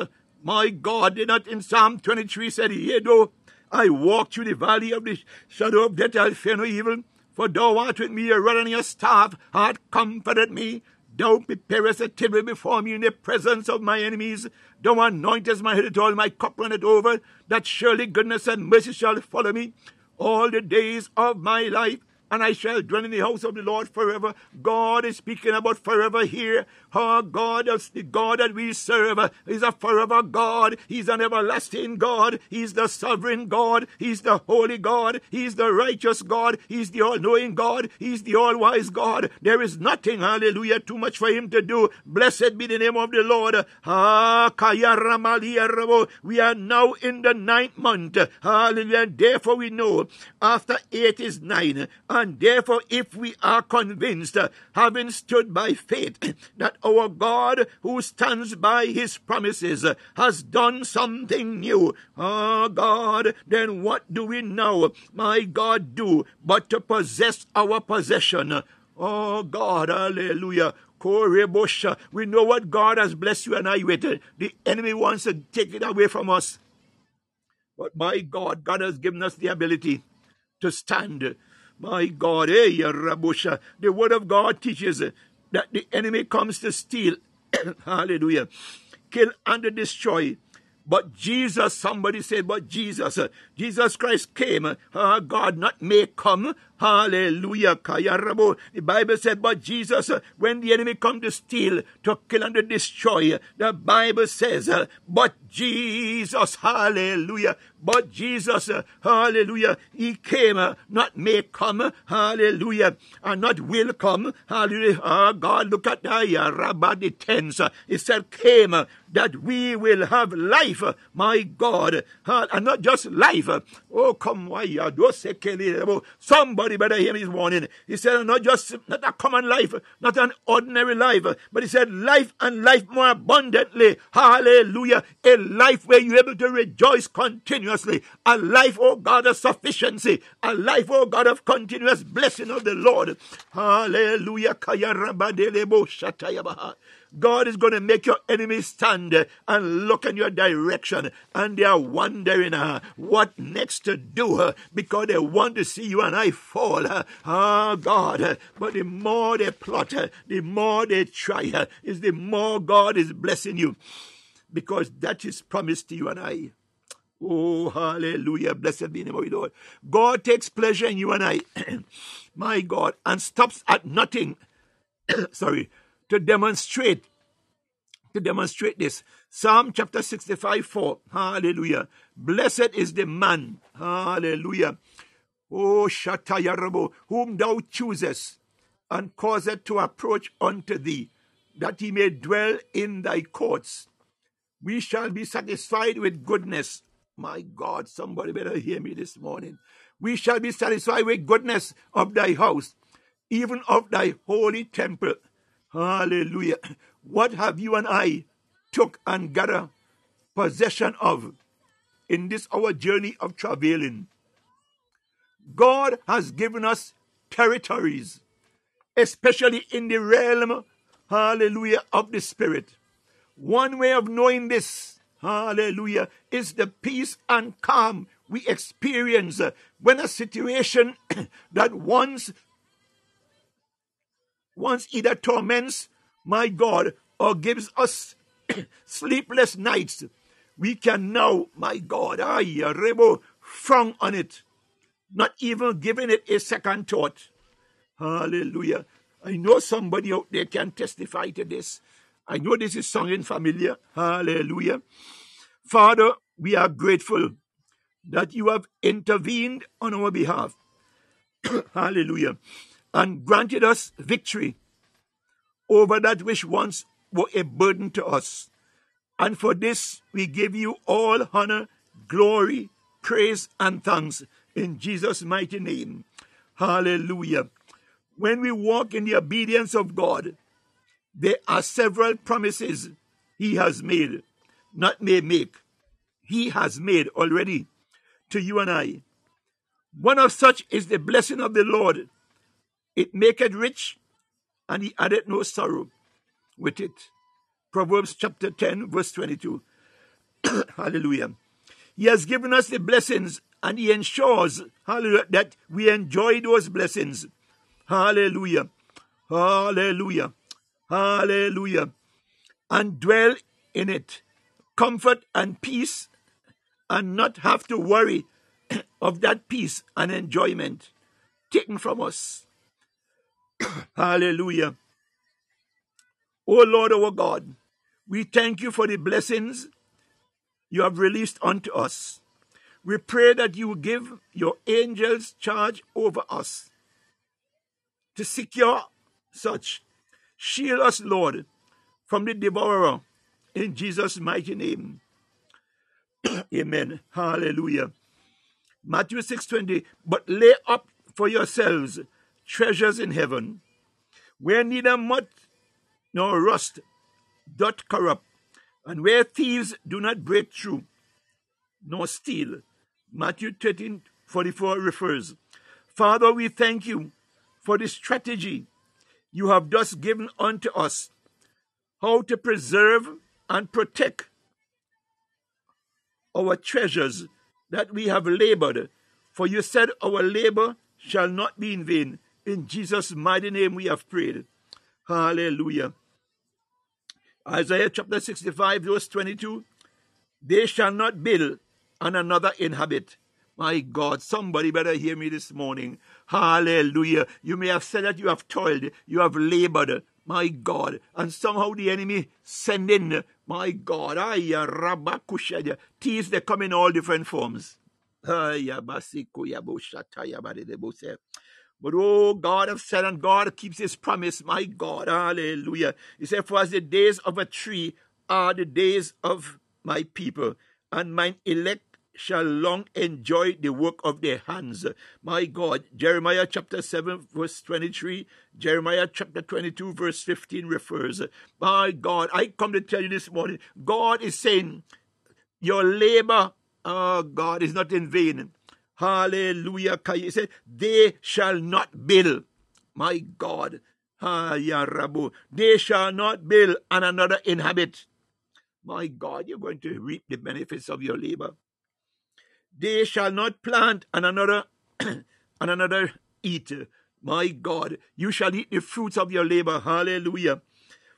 My God, did not in Psalm 23 said, Yea, though I walk through the valley of the shadow of death, I'll fear no evil. For thou art with me, your rod and your staff hath comforted me. Thou preparest a table before me in the presence of my enemies. Thou anointest my head at all, my cup runneth over. That surely goodness and mercy shall follow me all the days of my life and I shall dwell in the house of the Lord forever. God is speaking about forever here. Our God, the God that we serve, is a forever God. He's an everlasting God. He's the sovereign God. He's the holy God. He's the righteous God. He's the all knowing God. He's the all wise God. There is nothing, hallelujah, too much for him to do. Blessed be the name of the Lord. We are now in the ninth month. Hallelujah. Therefore, we know after eight is nine. And therefore, if we are convinced, uh, having stood by faith, [clears throat] that our God, who stands by his promises, uh, has done something new, oh God, then what do we now, my God, do but to possess our possession? Oh God, hallelujah. We know what God has blessed you and I with. The enemy wants to take it away from us. But my God, God has given us the ability to stand my God, eh, Rabusha. The word of God teaches that the enemy comes to steal, [coughs] hallelujah, kill and destroy. But Jesus, somebody said, but Jesus, Jesus Christ came, uh, God not may come, Hallelujah. The Bible said, but Jesus, when the enemy come to steal, to kill and to destroy, the Bible says, but Jesus, hallelujah, but Jesus, hallelujah, he came, not may come, hallelujah, and not will come, hallelujah. Oh God, look at Rabbi the tense. He said, came that we will have life, my God, ah, and not just life. Oh, come, why you somebody Somebody better hear me this morning. He said, not just not a common life, not an ordinary life, but he said, life and life more abundantly. Hallelujah. A life where you're able to rejoice continuously. A life, oh God, of sufficiency. A life, oh God, of continuous blessing of the Lord. Hallelujah. God is going to make your enemies stand and look in your direction and they are wondering uh, what next to do uh, because they want to see you and I fall. Uh, oh God. But the more they plot, the more they try, is the more God is blessing you because that is promised to you and I. Oh, hallelujah. Blessed be the name of the Lord. God takes pleasure in you and I, [clears throat] my God, and stops at nothing. [clears throat] Sorry, to demonstrate to demonstrate this. Psalm chapter 65, 4. Hallelujah. Blessed is the man. Hallelujah. Oh, Shatayarabo, whom thou choosest and causest to approach unto thee, that he may dwell in thy courts. We shall be satisfied with goodness. My God, somebody better hear me this morning. We shall be satisfied with goodness of thy house, even of thy holy temple. Hallelujah. What have you and I took and gather possession of in this our journey of traveling? God has given us territories, especially in the realm, hallelujah, of the Spirit. One way of knowing this, hallelujah, is the peace and calm we experience when a situation [clears throat] that once once either torments my God or gives us [clears throat] sleepless nights, we can now, my God, ay, rebo, frown on it, not even giving it a second thought. Hallelujah. I know somebody out there can testify to this. I know this is sounding familiar. Hallelujah. Father, we are grateful that you have intervened on our behalf. [clears throat] Hallelujah. And granted us victory over that which once were a burden to us. And for this we give you all honor, glory, praise, and thanks in Jesus' mighty name. Hallelujah. When we walk in the obedience of God, there are several promises He has made, not may make. He has made already to you and I. One of such is the blessing of the Lord. It maketh rich and he added no sorrow with it. Proverbs chapter 10, verse 22. [coughs] hallelujah. He has given us the blessings and he ensures, hallelujah, that we enjoy those blessings. Hallelujah. Hallelujah. Hallelujah. And dwell in it. Comfort and peace and not have to worry [coughs] of that peace and enjoyment taken from us. [coughs] Hallelujah. O Lord our God, we thank you for the blessings you have released unto us. We pray that you give your angels charge over us to secure such. Shield us, Lord, from the devourer in Jesus' mighty name. [coughs] Amen. Hallelujah. Matthew 6:20 But lay up for yourselves treasures in heaven, where neither moth nor rust doth corrupt, and where thieves do not break through nor steal. Matthew 13 44 refers. Father, we thank you for the strategy you have thus given unto us, how to preserve and protect our treasures that we have labored. For you said, Our labor shall not be in vain. In Jesus' mighty name we have prayed. Hallelujah. Isaiah chapter 65, verse 22. They shall not build and another inhabit. My God, somebody better hear me this morning. Hallelujah. You may have said that you have toiled, you have labored, my God, and somehow the enemy send in, my God, tears they come in all different forms. But oh, God of and God keeps his promise. My God, hallelujah. He said, For as the days of a tree are the days of my people, and mine elect shall long enjoy the work of their hands. My God, Jeremiah chapter 7, verse 23, Jeremiah chapter 22, verse 15 refers. My God, I come to tell you this morning, God is saying, Your labor, oh God, is not in vain. Hallelujah. He said, They shall not build. My God. They shall not build and another inhabit. My God, you're going to reap the benefits of your labor. They shall not plant and another [clears throat] and another eat. My God, you shall eat the fruits of your labor. Hallelujah.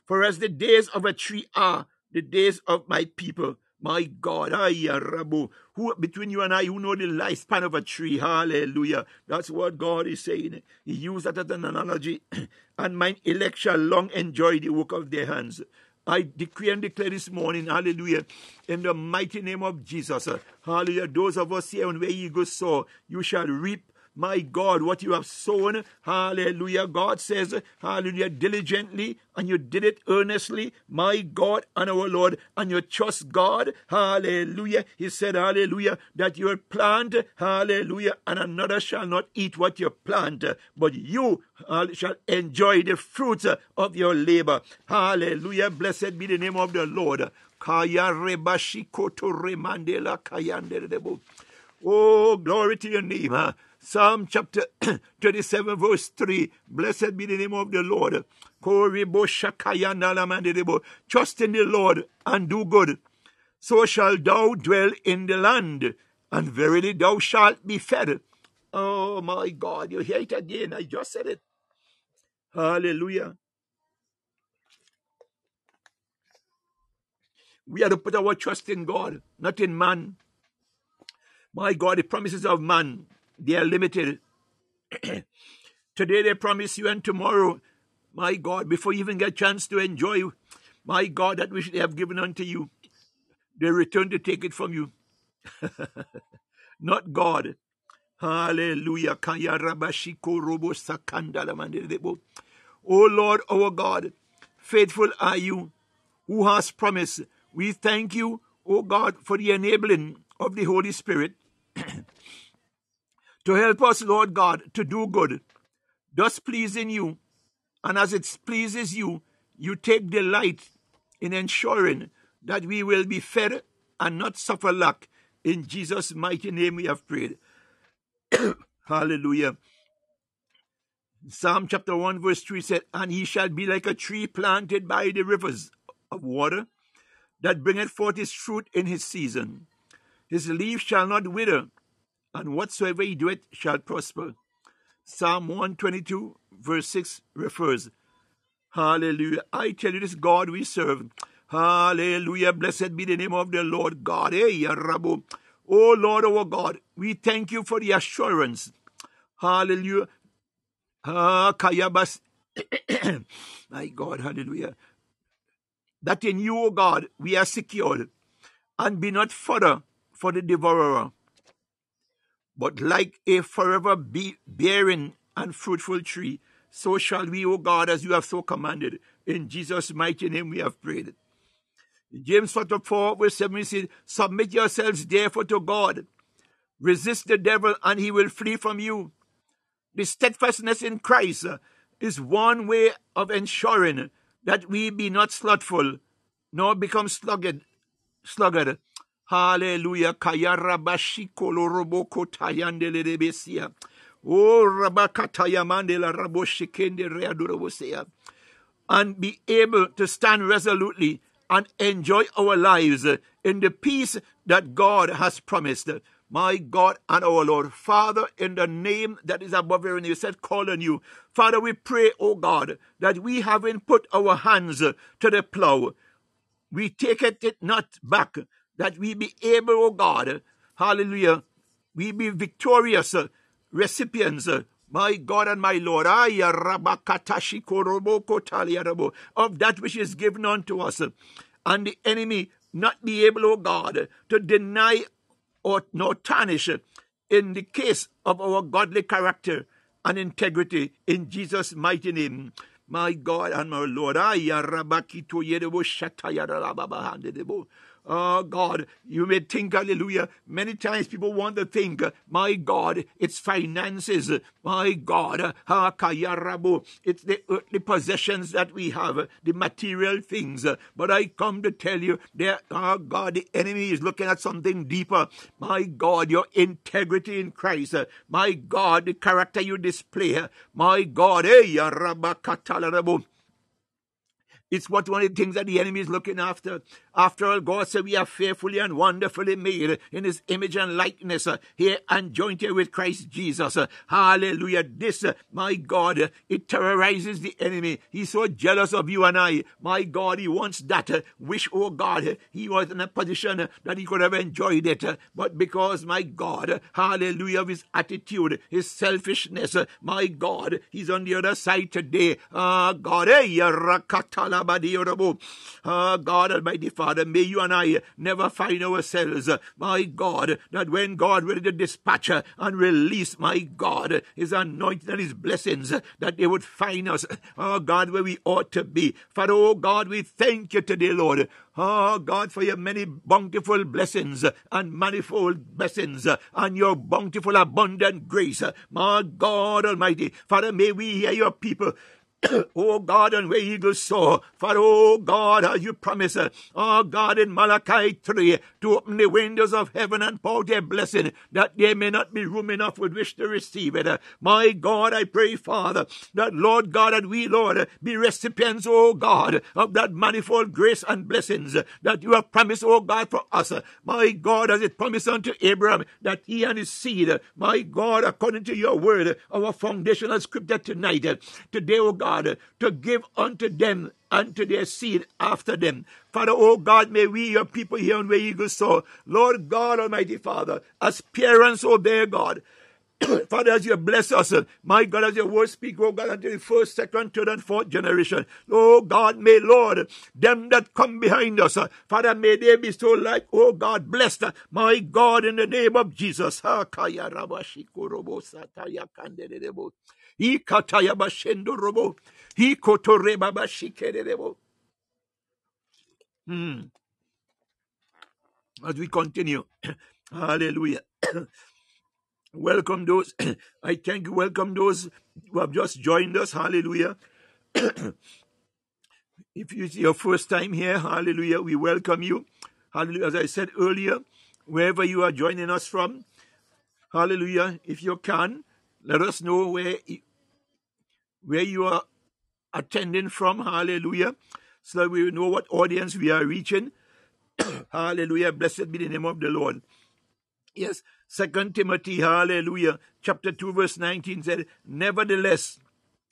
For as the days of a tree are the days of my people, my God, Rabu, who between you and I, who know the lifespan of a tree, hallelujah. That's what God is saying. He used that as an analogy. [clears throat] and mine elect shall long enjoy the work of their hands. I decree and declare this morning, hallelujah, in the mighty name of Jesus, uh, hallelujah. Those of us here on where eagles soar, you shall reap my God, what you have sown, hallelujah. God says, hallelujah, diligently, and you did it earnestly, my God and our Lord, and you trust God, hallelujah. He said, hallelujah, that you plant, hallelujah, and another shall not eat what you plant, but you shall enjoy the fruits of your labor. Hallelujah. Blessed be the name of the Lord. Oh, glory to your name. Psalm chapter [clears throat] 37, verse 3. Blessed be the name of the Lord. Trust in the Lord and do good. So shall thou dwell in the land, and verily thou shalt be fed. Oh my God, you hear it again. I just said it. Hallelujah. We have to put our trust in God, not in man. My God, the promises of man they are limited. [clears throat] Today they promise you, and tomorrow, my God, before you even get a chance to enjoy, my God, that which they have given unto you, they return to take it from you. [laughs] Not God. Hallelujah. O oh Lord, our God, faithful are you who has promised. We thank you, O God, for the enabling of the Holy Spirit [clears throat] to help us, Lord God, to do good, thus pleasing you. And as it pleases you, you take delight in ensuring that we will be fed and not suffer lack. In Jesus' mighty name we have prayed. [coughs] Hallelujah. Psalm chapter 1, verse 3 said, And he shall be like a tree planted by the rivers of water, that bringeth forth his fruit in his season. His leaf shall not wither, and whatsoever he doeth shall prosper. Psalm 122, verse 6 refers. Hallelujah. I tell you, this God we serve. Hallelujah. Blessed be the name of the Lord God. Hey, Rabu. Oh Lord, our God, we thank you for the assurance. Hallelujah. Ah, Kayabas. [coughs] My God, hallelujah. That in you, O God, we are secured, and be not fodder for the devourer but like a forever be- bearing and fruitful tree, so shall we, O God, as you have so commanded. In Jesus' mighty name we have prayed. James chapter 4, verse 7 says, Submit yourselves therefore to God. Resist the devil, and he will flee from you. The steadfastness in Christ uh, is one way of ensuring that we be not slothful, nor become sluggard, sluggard Hallelujah. Kayarabashi koloroboko tayandele rebesia. Oh, rabakataya mandela raboshikende readurabosea. And be able to stand resolutely and enjoy our lives in the peace that God has promised. My God and our Lord, Father, in the name that is above every name, said, call on you. Father, we pray, O God, that we having put our hands to the plow, we take it not back, that we be able, oh God, hallelujah, we be victorious uh, recipients, uh, my God and my Lord, of that which is given unto us, uh, and the enemy not be able, oh God, to deny or nor tarnish in the case of our godly character and integrity in Jesus' mighty name. my God and my Lord. Oh God, you may think, hallelujah. Many times people want to think, my God, it's finances. My God, it's the uh, earthly possessions that we have, the material things. But I come to tell you that, oh God, the enemy is looking at something deeper. My God, your integrity in Christ. My God, the character you display. My God, hey, it's what one of the things that the enemy is looking after. After all, God said we are fearfully and wonderfully made in his image and likeness uh, here and joined here with Christ Jesus. Uh, hallelujah. This, uh, my God, it terrorizes the enemy. He's so jealous of you and I. My God, he wants that. Wish, oh God, he was in a position that he could have enjoyed it. but because, my God, hallelujah, his attitude, his selfishness, my God, he's on the other side today. Ah, God, eh, God Almighty Father, may you and I never find ourselves, my God, that when God ready to dispatch and release, my God, his anointing and his blessings, that they would find us, oh God, where we ought to be. For, oh God, we thank you today, Lord. Oh God, for your many bountiful blessings and manifold blessings and your bountiful abundant grace. My God Almighty, Father, may we hear your people [coughs] oh God, and where eagles soar. For oh God, as you promise, oh God, in Malachi 3, to open the windows of heaven and pour their blessing, that there may not be room enough with which to receive it. My God, I pray, Father, that Lord God and we, Lord, be recipients, oh God, of that manifold grace and blessings that you have promised, oh God, for us. My God, as it promised unto Abraham, that he and his seed, my God, according to your word, our foundational scripture tonight, today, oh God, God, uh, to give unto them unto their seed after them. Father, oh God, may we, your people here on where eagles soar, Lord God Almighty Father, as parents, oh dear God, [clears throat] Father, as you bless us, uh, my God, as your word speak, oh God, unto the first, second, third, and fourth generation. Oh God, may Lord, them that come behind us, uh, Father, may they be so like, oh God, blessed, my God, in the name of Jesus. Ikataya bashendo robo. Hmm. As we continue, [clears throat] hallelujah. [clears throat] welcome those, [clears throat] I thank you, welcome those who have just joined us, hallelujah. if it's your first time here, hallelujah, we welcome you. Hallelujah. As I said earlier, wherever you are joining us from, hallelujah, if you can, let us know where where you are attending from. Hallelujah. So that we know what audience we are reaching. [coughs] hallelujah. Blessed be the name of the Lord. Yes, Second Timothy, hallelujah, chapter 2, verse 19 said, Nevertheless,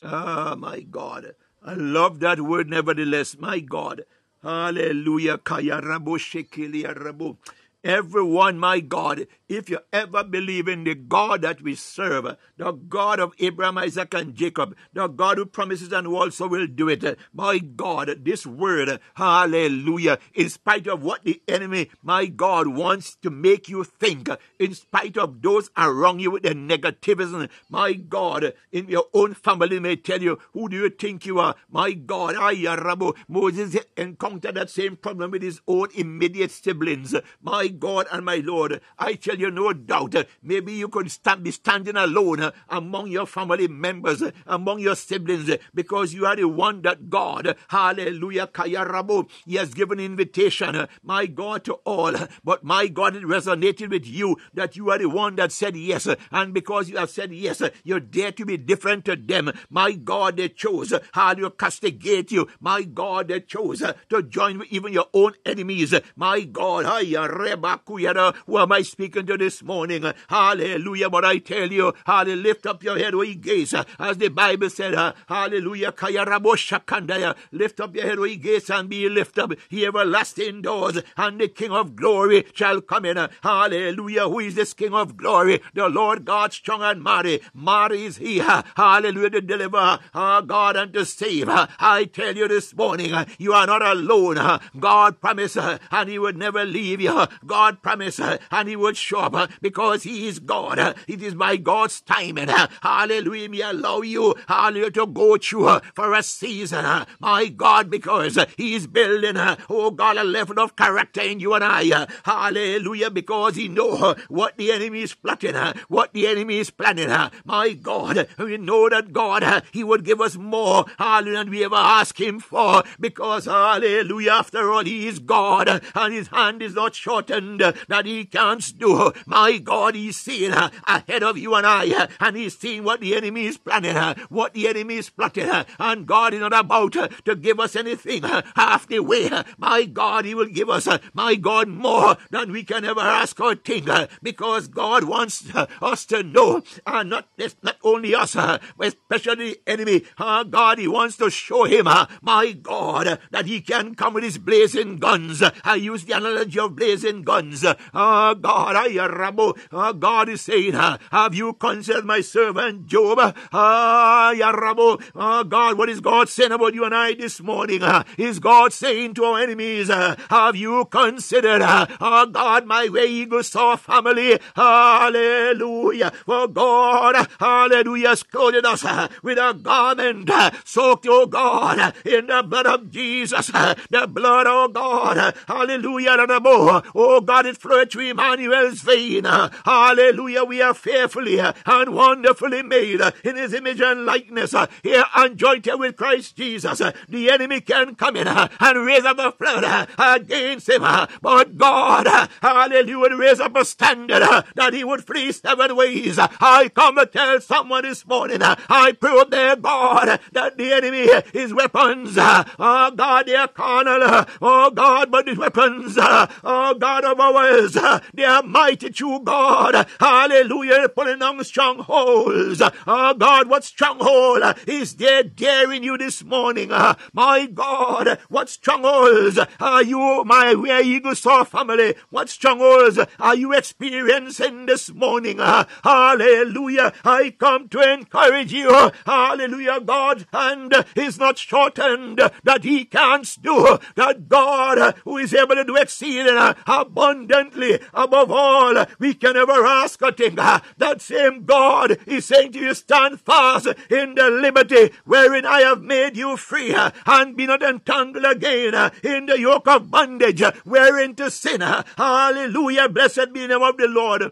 ah, my God, I love that word, nevertheless, my God, hallelujah, kaya rabo. Everyone, my God, if you ever believe in the God that we serve, the God of Abraham, Isaac, and Jacob, the God who promises and who also will do it, my God, this word, hallelujah, in spite of what the enemy, my God, wants to make you think, in spite of those around you with their negativism, my God, in your own family may tell you, who do you think you are? My God, Ayarabo, Moses encountered that same problem with his own immediate siblings. My God and my Lord, I tell you no doubt, uh, maybe you could stand, be standing alone uh, among your family members, uh, among your siblings, because you are the one that God, hallelujah, Kayarabo, He has given invitation, my God, to all. But my God, it resonated with you that you are the one that said yes. And because you have said yes, you dare to be different to them. My God, they chose, how to castigate you. My God, they chose to join with even your own enemies. My God, who am I speaking this morning? Hallelujah. But I tell you, hallelujah, lift up your head, O ye gates, as the Bible said, hallelujah. Kaya Raboshakanda. Lift up your head, O ye gates, and be lifted up, ye everlasting doors, and the King of glory shall come in. Hallelujah. Who is this King of glory? The Lord God strong and mighty. Mighty is he. Hallelujah. To deliver our God and to save. I tell you this morning, you are not alone. God promised, and he would never leave you. God God promised, and He would show up uh, because He is God. Uh, it is by God's timing. Uh, hallelujah. Me allow you, hallelujah, to go through for a season. My God, because He is building, oh God, a level of character in you and I. Hallelujah. Because He know what the enemy is plotting, what the enemy is planning. My God, we know that God, He would give us more, hallelujah, than we ever ask Him for. Because, hallelujah, after all, He is God, and His hand is not shortened that He can't do. My God, He's seeing uh, ahead of you and I, uh, and He's seeing what the enemy is planning, uh, what the enemy is plotting, and God is not about to give us anything half the way. My God, He will give us, my God, more than we can ever ask or think, because God wants us to know, not, not only us, but especially the enemy. Oh God, He wants to show him, my God, that He can come with His blazing guns. I use the analogy of blazing guns. Oh God, I Rabo. Oh ah, God is saying, ah, Have you considered my servant Job? Ah, Rabo. Oh ah, God, what is God saying about you and I this morning? Is God saying to our enemies, Have you considered, oh God, my way eagle soar family? Hallelujah. For God, hallelujah, has clothed us with a garment soaked, oh God, in the blood of Jesus. The blood, oh God, hallelujah, oh God, it flowed through Emmanuel's Hallelujah, we are fearfully and wonderfully made in his image and likeness. Here and joined with Christ Jesus. The enemy can come in and raise up a flood against him. But God, hallelujah, raise up a standard that he would flee seven ways. I come to tell someone this morning, I prove their God that the enemy, his weapons, oh God, they are carnal, oh God, but his weapons, oh God of ours, they are mighty true God, hallelujah, pulling down strongholds, oh God, what stronghold is there daring you this morning, ah, my God, what strongholds are you, my where eagle soar family, what strongholds are you experiencing this morning, ah, hallelujah, I come to encourage you, hallelujah, God's hand is not shortened, that he can't do, that God who is able to do exceeding abundantly above all we can ever ask or think. That same God is saying to you, stand fast in the liberty wherein I have made you free and be not entangled again in the yoke of bondage wherein to sin. Hallelujah. Blessed be the name of the Lord.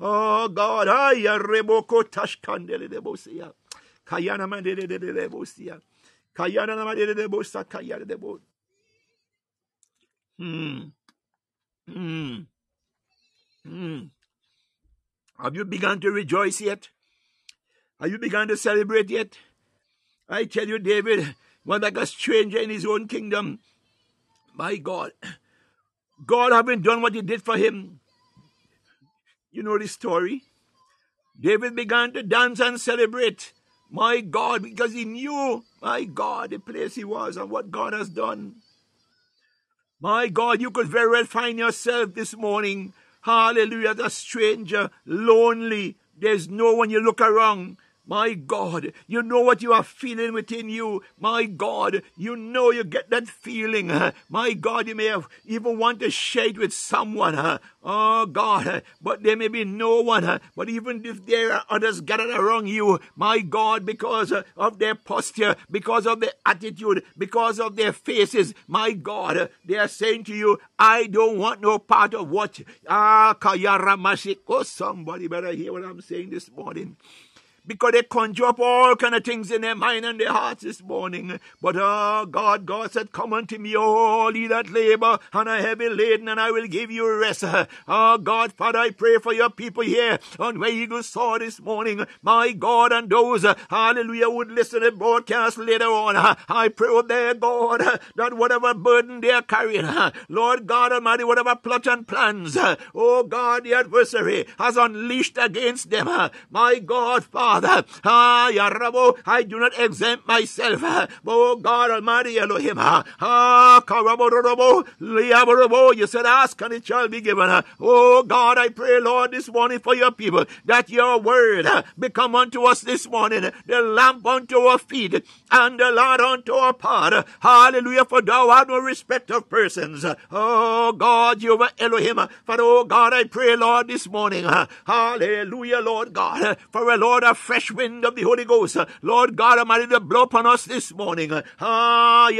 Oh God, I reboko tashkandele debosia. Kayana mandele debosia. Kayana mandele debosa kayana debo. Hmm. Hmm. Hmm. Have you begun to rejoice yet? Have you begun to celebrate yet? I tell you, David was like a stranger in his own kingdom. My God. God having done what he did for him. You know the story. David began to dance and celebrate. My God, because he knew, my God, the place he was and what God has done. My God, you could very well find yourself this morning, hallelujah, The stranger, lonely. There's no one you look around. My God, you know what you are feeling within you. My God, you know you get that feeling. My God, you may have even want to share it with someone. Oh God, but there may be no one. But even if there are others gathered around you, my God, because of their posture, because of their attitude, because of their faces, my God, they are saying to you, I don't want no part of what. Ah, Kayara Somebody better hear what I'm saying this morning because they conjure up all kind of things in their mind and their hearts this morning. But oh God, God said, Come unto me, all ye that labor and are heavy laden, and I will give you rest. Oh God, Father, I pray for your people here on where you saw this morning. My God, and those, hallelujah, would listen to broadcast later on. I pray, oh their God, that whatever burden they are carrying, Lord God Almighty, whatever plot and plans, oh God, the adversary has unleashed against them. My God, Father, Father. Ah, Yarabo, I do not exempt myself. Oh God Almighty Elohim. Ah, Karabo, Liabarabo, you said, ask and it shall be given. Oh God, I pray, Lord, this morning for your people that your word become unto us this morning the lamp unto our feet and the light unto our path. Hallelujah, for thou art no respect of persons. Oh God, you are Elohim. For oh God, I pray, Lord, this morning. Hallelujah, Lord God. For a Lord, a fresh wind of the Holy Ghost. Lord God Almighty, to blow upon us this morning. Oh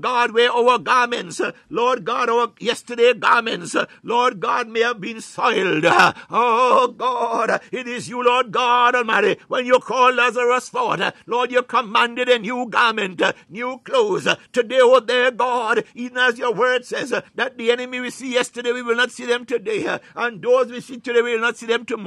God, where our garments, Lord God, our yesterday garments, Lord God, may have been soiled. Oh God, it is you, Lord God Almighty, when you call Lazarus forth, Lord, you commanded a new garment, new clothes. Today, oh there, God, even as your word says, that the enemy we see yesterday, we will not see them today. And those we see today, we will not see them tomorrow.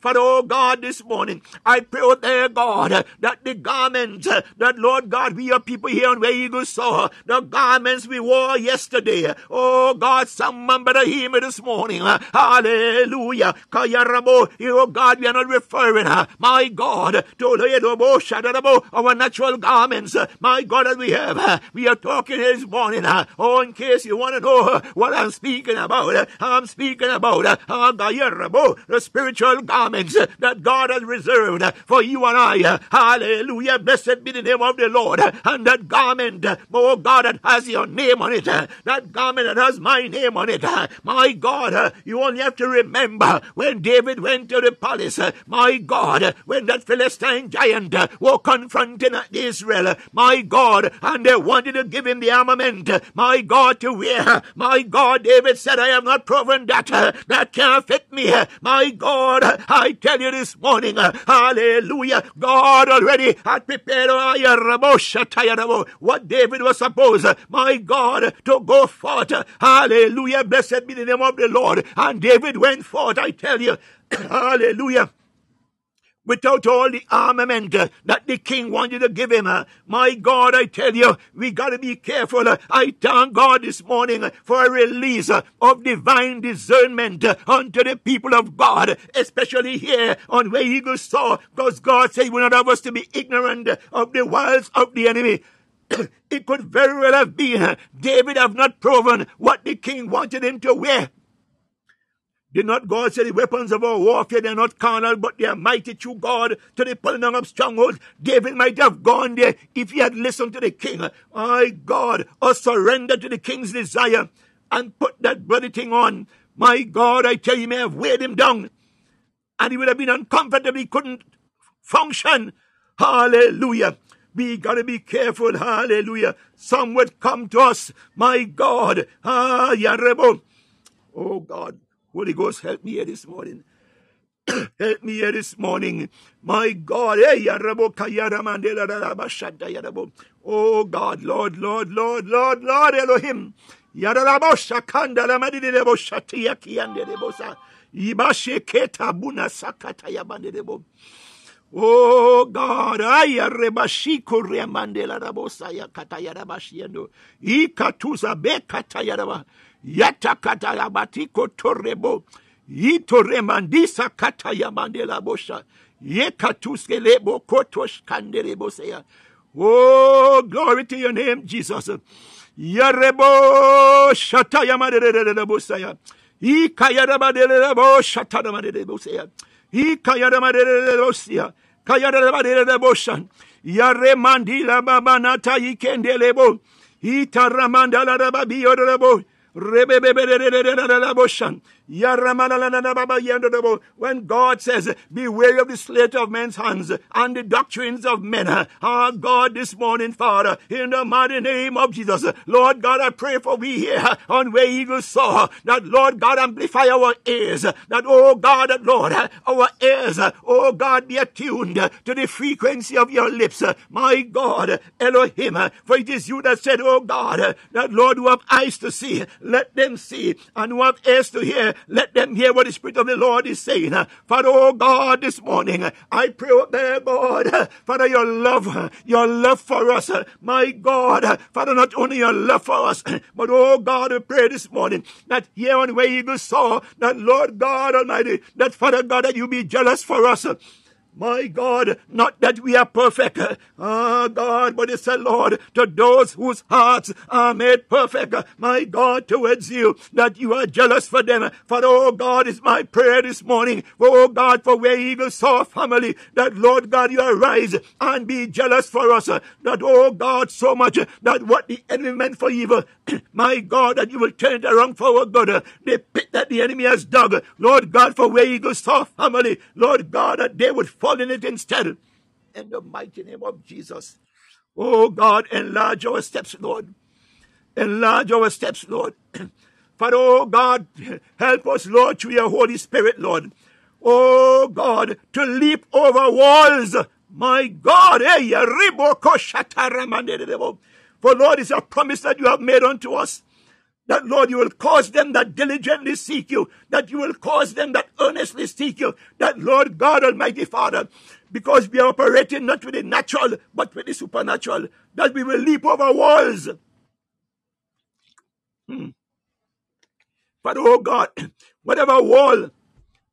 Father, oh God, this morning, I pray, oh there, God, that the garments, that Lord God, we are people here on where Eagles Soar, the garments we wore yesterday. Oh God, someone better hear me this morning. Hallelujah. Oh God, we are not referring, my God, to our natural garments. My God, that we have. We are talking this morning. Oh, in case you want to know what I'm speaking about, I'm speaking about uh, the spiritual garments uh, that God has reserved uh, for you and I. Uh, hallelujah. Blessed be the name of the Lord. And that garment, oh God, that has your name on it. That garment that has my name on it. My God, you only have to remember when David went to the palace. My God, when that Philistine giant was confronting Israel. My God, and they wanted to give him the armament. My God, to wear. My God, David said, I have not proven that. That can't fit me. My God, I tell you this morning, hallelujah, God already had prepared oh, what David was supposed, my God, to go forth. Hallelujah, blessed be the name of the Lord. And David went forth, I tell you, [clears throat] hallelujah without all the armament that the king wanted to give him. My God, I tell you, we got to be careful. I thank God this morning for a release of divine discernment unto the people of God, especially here on where Eagles Soar, because God said, he we not have us to be ignorant of the wiles of the enemy. [coughs] it could very well have been David have not proven what the king wanted him to wear. Did not God say the weapons of our warfare, they're not carnal, but they are mighty through God to the pulling down of strongholds? David might have gone there if he had listened to the king. My God, or surrendered to the king's desire and put that bloody thing on. My God, I tell you, may have weighed him down. And he would have been uncomfortable. He couldn't function. Hallelujah. We gotta be careful. Hallelujah. Some would come to us. My God. Ah, Yarebo. Oh God. Holy Ghost, help me here this morning. [clears throat] help me here this morning. My God. Oh God, Lord, Lord, Lord, Lord, Lord Elohim. Oh God, aya rebashiko remandela rabosa ya kataya rabashiendo. Ikatuza bekata yaraba yatakatalabatiko torebo yitoremandisa katayamandela bosha yekatuskelebo kotosh kanderebo seya Oh, glory to your name, Jesus. Yarebo shatayamadebo saya. Ikayaramadebo shataramadebo saya. Ikayaramadebo saya. Kayaramadebo shan. Yaremandila babanata ikendelebo. Itaramandala rababiyo rebo. rebebebe Rebebebeleleleleleleboşan. When God says, Beware of the slaughter of men's hands and the doctrines of men. Ah, God, this morning, Father, in the mighty name of Jesus, Lord God, I pray for we here on where evil saw that, Lord God, amplify our ears. That, oh God, Lord, our ears, oh God, be attuned to the frequency of your lips. My God, Elohim, for it is you that said, oh God, that, Lord, who have eyes to see, let them see, and who have ears to hear, let them hear what the Spirit of the Lord is saying. Father, oh God, this morning, I pray, oh there, God, Father, your love, your love for us, my God, Father, not only your love for us, but oh God, we pray this morning that here on where Eagle Soar that Lord God Almighty, that Father God, that you be jealous for us. My God, not that we are perfect, ah God, but it's a Lord. To those whose hearts are made perfect, my God, towards you, that you are jealous for them. For oh God, is my prayer this morning, oh God, for where Eagle Soar family, that Lord God, you arise and be jealous for us, that oh God, so much that what the enemy meant for evil, [coughs] my God, that you will turn it around for our good, the pit that the enemy has dug, Lord God, for where Eagle Soar family, Lord God, that they would fall in it instead. In the mighty name of Jesus. Oh God, enlarge our steps, Lord. Enlarge our steps, Lord. [coughs] Father, oh God, help us, Lord, through your Holy Spirit, Lord. Oh God, to leap over walls. My God, for Lord, is a promise that you have made unto us that Lord, you will cause them that diligently seek you, that you will cause them that earnestly seek you, that Lord God Almighty Father, because we are operating not with the natural, but with the supernatural, that we will leap over walls. Hmm. But oh God, [clears throat] whatever wall,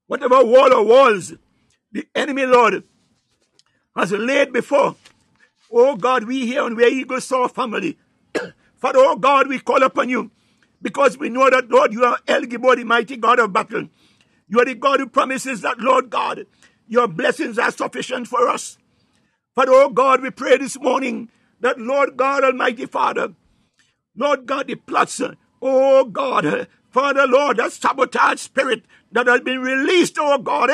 whatever wall or walls the enemy, Lord, has laid before, oh God, we here on where Eagle Soar family, [coughs] Father, oh God, we call upon you because we know that, Lord, you are El Gibor, the mighty God of battle. You are the God who promises that, Lord God, your blessings are sufficient for us. But, oh God, we pray this morning that, Lord God, Almighty Father, Lord God, the plots, oh God, Father, Lord, that sabotage spirit that has been released, oh God.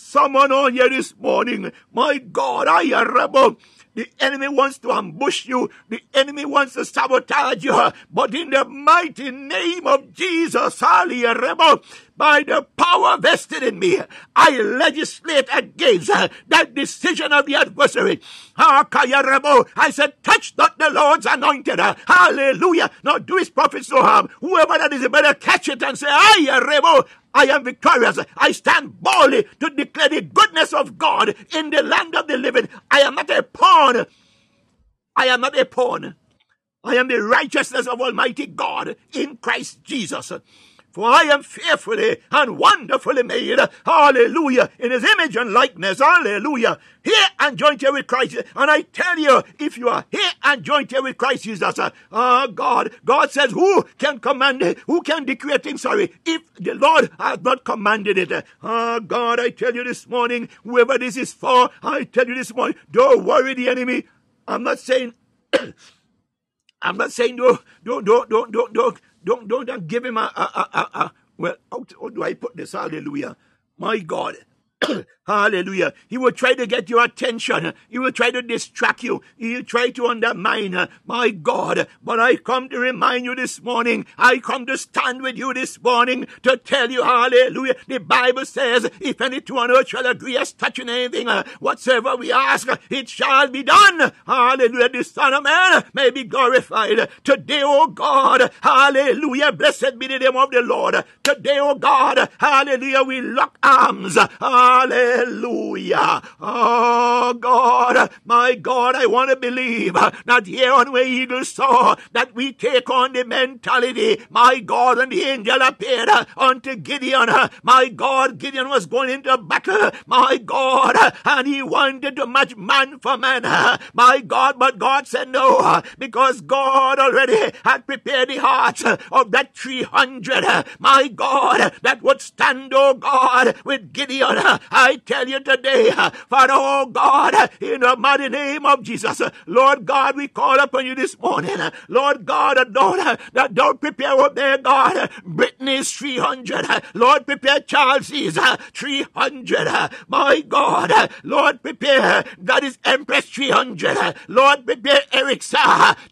Someone on here this morning, my God, I am rebel. The enemy wants to ambush you. The enemy wants to sabotage you. But in the mighty name of Jesus, I rebel, by the power vested in me, I legislate against uh, that decision of the adversary. I said, touch not the Lord's anointed. Uh, hallelujah. Now do his prophets no harm. Whoever that is, better catch it and say, I rebel. I am victorious. I stand boldly to declare the goodness of God in the land of the living. I am not a pawn. I am not a pawn. I am the righteousness of Almighty God in Christ Jesus. For I am fearfully and wonderfully made. Hallelujah. In his image and likeness. Hallelujah. Here and joint here with Christ. And I tell you, if you are here and joint here with Christ Jesus, uh, oh God, God says, who can command it? Who can decree a thing? Sorry. If the Lord has not commanded it. Oh God, I tell you this morning, whoever this is for, I tell you this morning, don't worry the enemy. I'm not saying [coughs] I'm not saying don't don't don't don't don't don't don't, don't don't give him a, a, a, a well, how, how do I put this? Hallelujah. My God. [clears throat] Hallelujah. He will try to get your attention. He will try to distract you. He will try to undermine. My God. But I come to remind you this morning. I come to stand with you this morning to tell you, hallelujah. The Bible says, if any two on earth shall agree as touching anything, uh, whatsoever we ask, it shall be done. Hallelujah. The Son of Man may be glorified. Today, oh God. Hallelujah. Blessed be the name of the Lord. Today, oh God. Hallelujah. We lock arms. Hallelujah. Oh God, my God, I want to believe that here on where eagles soar that we take on the mentality, my God, and the angel appeared unto Gideon. My God, Gideon was going into battle, my God, and he wanted to match man for man. My God, but God said no, because God already had prepared the hearts of that 300, my God, that would stand, oh God, with Gideon. I tell you today, uh, Father, oh God, uh, in the mighty name of Jesus, uh, Lord God, we call upon you this morning. Lord God, Lord, that don't prepare oh up there, God. Brittany's 300. Lord, prepare Charles's 300. My God, Lord, prepare that is Empress 300. Lord, prepare Eric's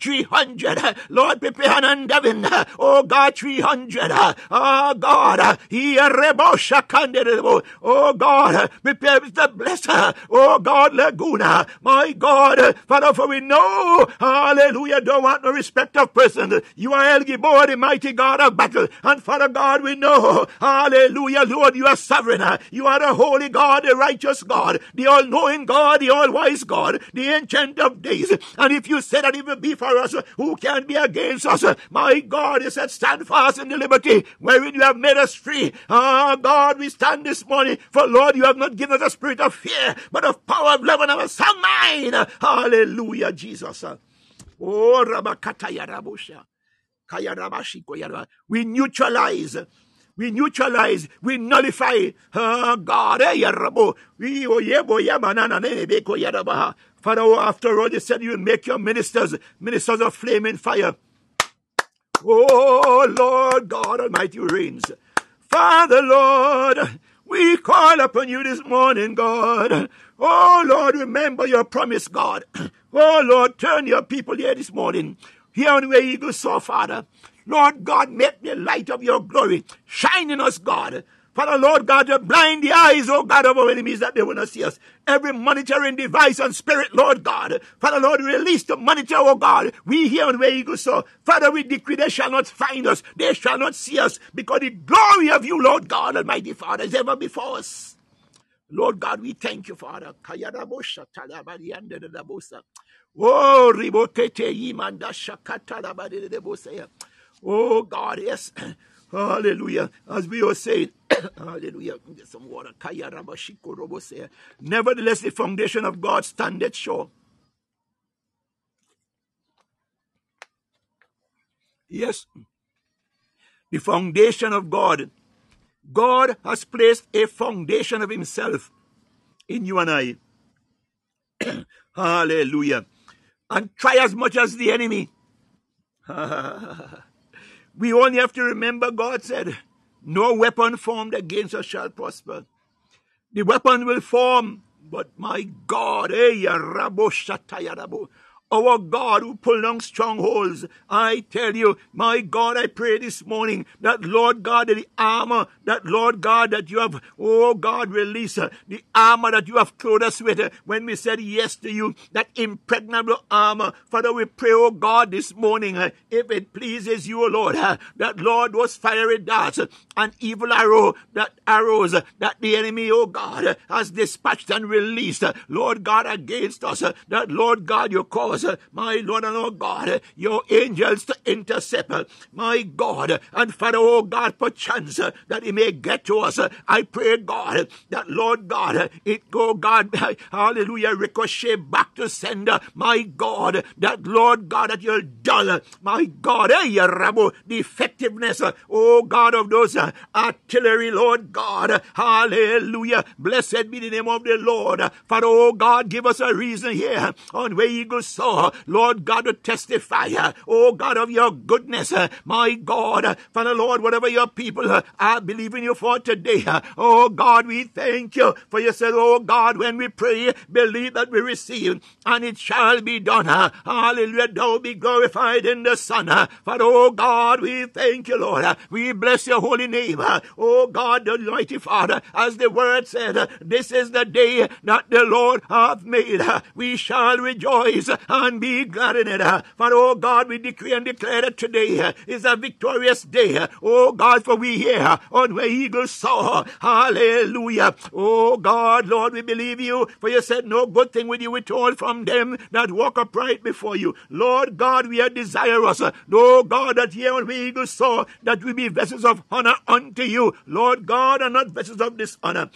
300. Lord, prepare Hanan Devin. Oh God, 300. Ah, oh God, he. Oh God, Mr. Blesser. Oh God, Laguna. My God, Father, for we know, hallelujah, don't want no respect of person. You are El Gibor, the mighty God of battle. And Father God, we know, hallelujah, Lord, you are sovereign. You are the holy God, the righteous God, the all knowing God, the all wise God, the ancient of days. And if you say that it will be for us, who can be against us? My God, you said, stand fast in the liberty wherein you have made us free. Ah, God, we stand this morning. For Lord, you have not given us a spirit of fear, but of power, of love, and of a sound mind. Hallelujah, Jesus. Oh, Rabakataya Rabosha. We neutralize we neutralize, we nullify. God, eh, oh, Father, oh, after all, you said you will make your ministers ministers of flaming fire. Oh Lord God Almighty reigns. Father Lord, we call upon you this morning, God. Oh Lord, remember your promise, God. [clears throat] Oh Lord, turn your people here this morning. Here on where you go, so Father. Lord God, make the light of your glory shine in us, God. Father, Lord God, to blind the eyes, oh God, of our enemies that they will not see us. Every monitoring device and spirit, Lord God. Father, Lord, release the monitor, oh God. We here on where you go, so. Father, we decree they shall not find us. They shall not see us because the glory of you, Lord God, Almighty Father, is ever before us. Lord God, we thank you, Father. Oh, ribotete yimanda shakata labadidebosea. Oh God, yes. [clears throat] Hallelujah. As we were saying, [coughs] hallelujah. Get some water. Nevertheless, the foundation of God standeth sure. Yes. The foundation of God. God has placed a foundation of Himself in you and I. [coughs] Hallelujah. And try as much as the enemy. [laughs] We only have to remember God said, No weapon formed against us shall prosper. The weapon will form, but my God, eh, our God who pull down strongholds. I tell you, my God, I pray this morning that Lord God, the armor, that Lord God, that you have, oh God, release the armor that you have clothed us with when we said yes to you, that impregnable armor. Father, we pray, oh God, this morning, if it pleases you, oh Lord, that Lord was fiery darts and evil arrow, that arrows that the enemy, oh God, has dispatched and released, Lord God, against us, that Lord God, you cause us, uh, my Lord and our God, your angels to intercept, uh, my God, and Father, oh God, perchance uh, that he may get to us. I pray, God, that Lord God, it go, God, [laughs] hallelujah, ricochet back to sender, my God, that Lord God, that you'll dull, my God, eh, the effectiveness, oh God, of those artillery, Lord God, hallelujah, blessed be the name of the Lord, Father, oh God, give us a reason here on where Eagles Soar Lord God, to testify, oh God, of your goodness, my God, Father Lord, whatever your people are believing you for today, oh God, we thank you for you said, oh God, when we pray, believe that we receive, and it shall be done. Hallelujah, thou be glorified in the Son. For oh God, we thank you, Lord. We bless your holy name. Oh God, the Almighty Father, as the word said, this is the day that the Lord hath made. We shall rejoice and be glad in it. Uh, for, oh God, we decree and declare that today uh, is a victorious day. Uh, oh God, for we here on where eagles soar. Hallelujah. Oh God, Lord, we believe you. For you said no good thing will you withhold from them that walk upright before you. Lord God, we are desirous. Oh God, that here on where eagles soar, that we be vessels of honor unto you. Lord God, and not vessels of dishonor.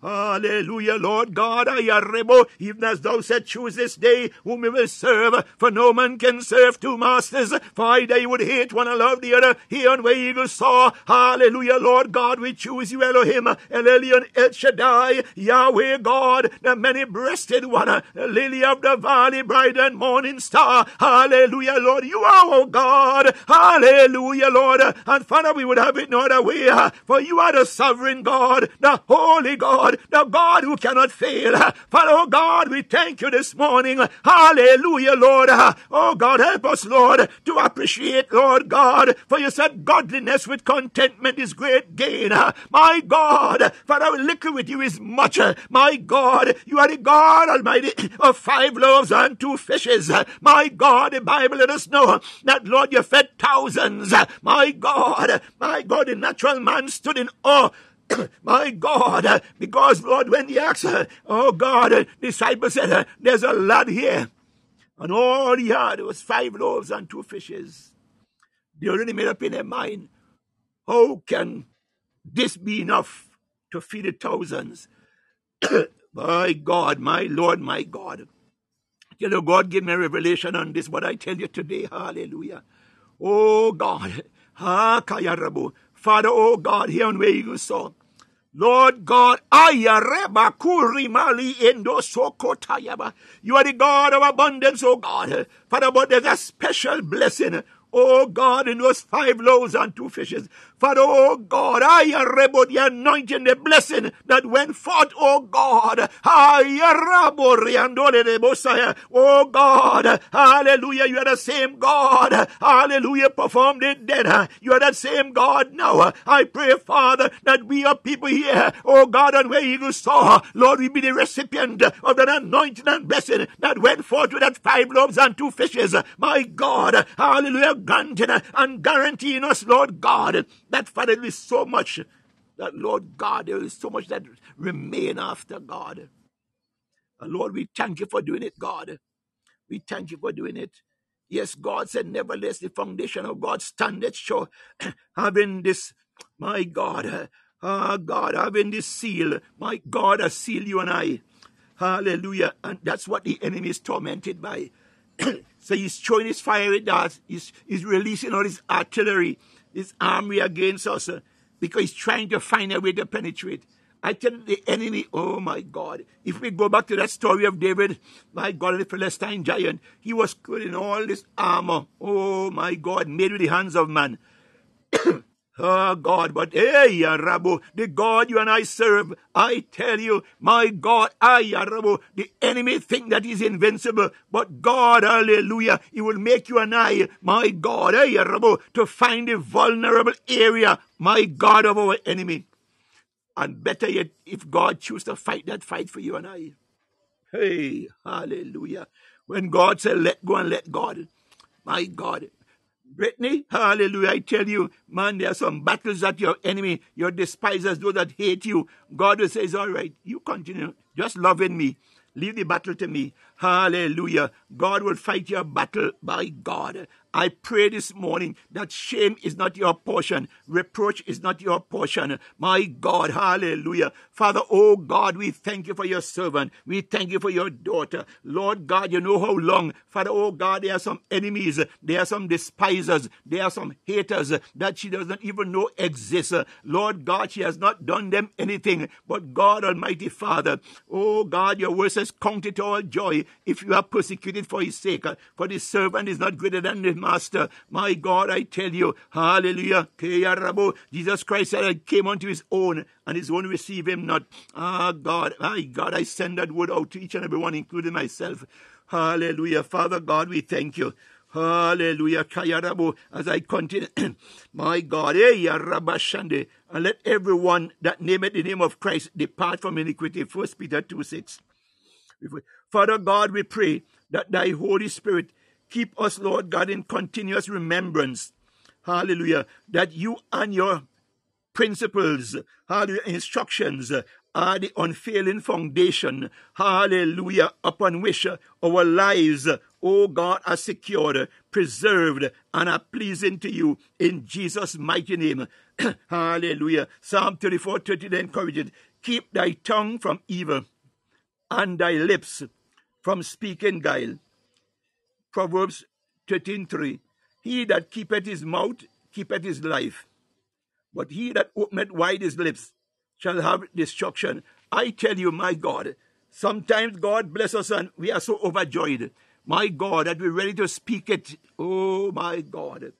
Hallelujah, Lord God, I Ayarebo, even as thou said, choose this day whom we will serve, for no man can serve two masters, for you would hate one and love the other. Here on where eagles soar, hallelujah, Lord God, we choose you, Elohim, El Elyon, El Shaddai, Yahweh God, the many breasted one, the lily of the valley, bright and morning star, hallelujah, Lord, you are our God, hallelujah, Lord, and Father, we would have it no other way, for you are the sovereign God, the holy God, Lord, the God who cannot fail. Father, oh God, we thank you this morning. Hallelujah, Lord. Oh God, help us, Lord, to appreciate, Lord God, for you said godliness with contentment is great gain. My God, Father, liquor with you is much. My God, you are the God Almighty of five loaves and two fishes. My God, the Bible let us know that, Lord, you fed thousands. My God, my God, the natural man stood in awe [coughs] my God, uh, because Lord, when he asked, uh, oh God, uh, disciples said, there's a lad here. And all he had was five loaves and two fishes. They already made up in their mind, how can this be enough to feed the thousands? [coughs] my God, my Lord, my God. You know, God gave me a revelation on this, what I tell you today. Hallelujah. Oh God. [laughs] Father, oh God, here on where you saw. Lord God. You are the God of abundance, oh God. Father, but there's a special blessing Oh God, in those five loaves and two fishes. Father, oh God, I rebo the anointing, the blessing that went forth, oh God. Oh God, hallelujah, you are the same God. Hallelujah, performed the dead. You are the same God now. I pray, Father, that we are people here, oh God, and where you saw, Lord, we be the recipient of that anointing and blessing that went forth with that five loaves and two fishes. My God, hallelujah, granting and guaranteeing us, Lord God, that Father, there is so much that, Lord God, there is so much that remain after God. And Lord, we thank you for doing it, God. We thank you for doing it. Yes, God said, nevertheless, the foundation of God standeth sure, [clears throat] having this, my God, ah, uh, God, having this seal, my God, a seal you and I. Hallelujah. And that's what the enemy is tormented by. [clears throat] so he's throwing his fiery darts, he's, he's releasing all his artillery, his army against us uh, because he's trying to find a way to penetrate. I tell the enemy, oh my God. If we go back to that story of David, my God, the Philistine giant, he was put in all this armor, oh my God, made with the hands of man. Oh God, but hey, Rabu, the God you and I serve, I tell you, my God, I, Rabu, the enemy think that he's invincible, but God, hallelujah, he will make you and I, my God, hey, Rabu, to find the vulnerable area, my God, of our enemy. And better yet, if God choose to fight that fight for you and I. Hey, hallelujah. When God said, let go and let God, my God, Brittany, hallelujah. I tell you, man, there are some battles that your enemy, your despisers, those that hate you, God will say, all right. You continue just loving me. Leave the battle to me. Hallelujah. God will fight your battle by God. I pray this morning that shame is not your portion, reproach is not your portion. My God, hallelujah. Father, oh God, we thank you for your servant. We thank you for your daughter. Lord God, you know how long. Father, oh God, there are some enemies, there are some despisers, there are some haters that she doesn't even know exist. Lord God, she has not done them anything. But God, Almighty Father, oh God, your word says, count it all joy if you are persecuted for his sake. For the servant is not greater than the master. My God, I tell you, hallelujah. Jesus Christ said, I came unto his own, and his own receive him not. Ah, God, my God, I send that word out to each and every one, including myself. Hallelujah. Father God, we thank you. Hallelujah. Kayarabu. As I continue, [clears throat] my God, hey, Yarabashande. and let everyone that nameth the name of Christ depart from iniquity. First Peter 2 6. Father God, we pray that thy Holy Spirit Keep us, Lord God, in continuous remembrance. Hallelujah. That you and your principles, hallelujah, instructions uh, are the unfailing foundation, hallelujah, upon which our lives, oh God, are secured, preserved, and are pleasing to you in Jesus' mighty name. [clears throat] hallelujah. Psalm 34 30 encourages, Keep thy tongue from evil and thy lips from speaking guile. Proverbs 13.3 He that keepeth his mouth keepeth his life, but he that openeth wide his lips shall have destruction. I tell you, my God, sometimes God bless us and we are so overjoyed, my God, that we're ready to speak it. Oh, my God.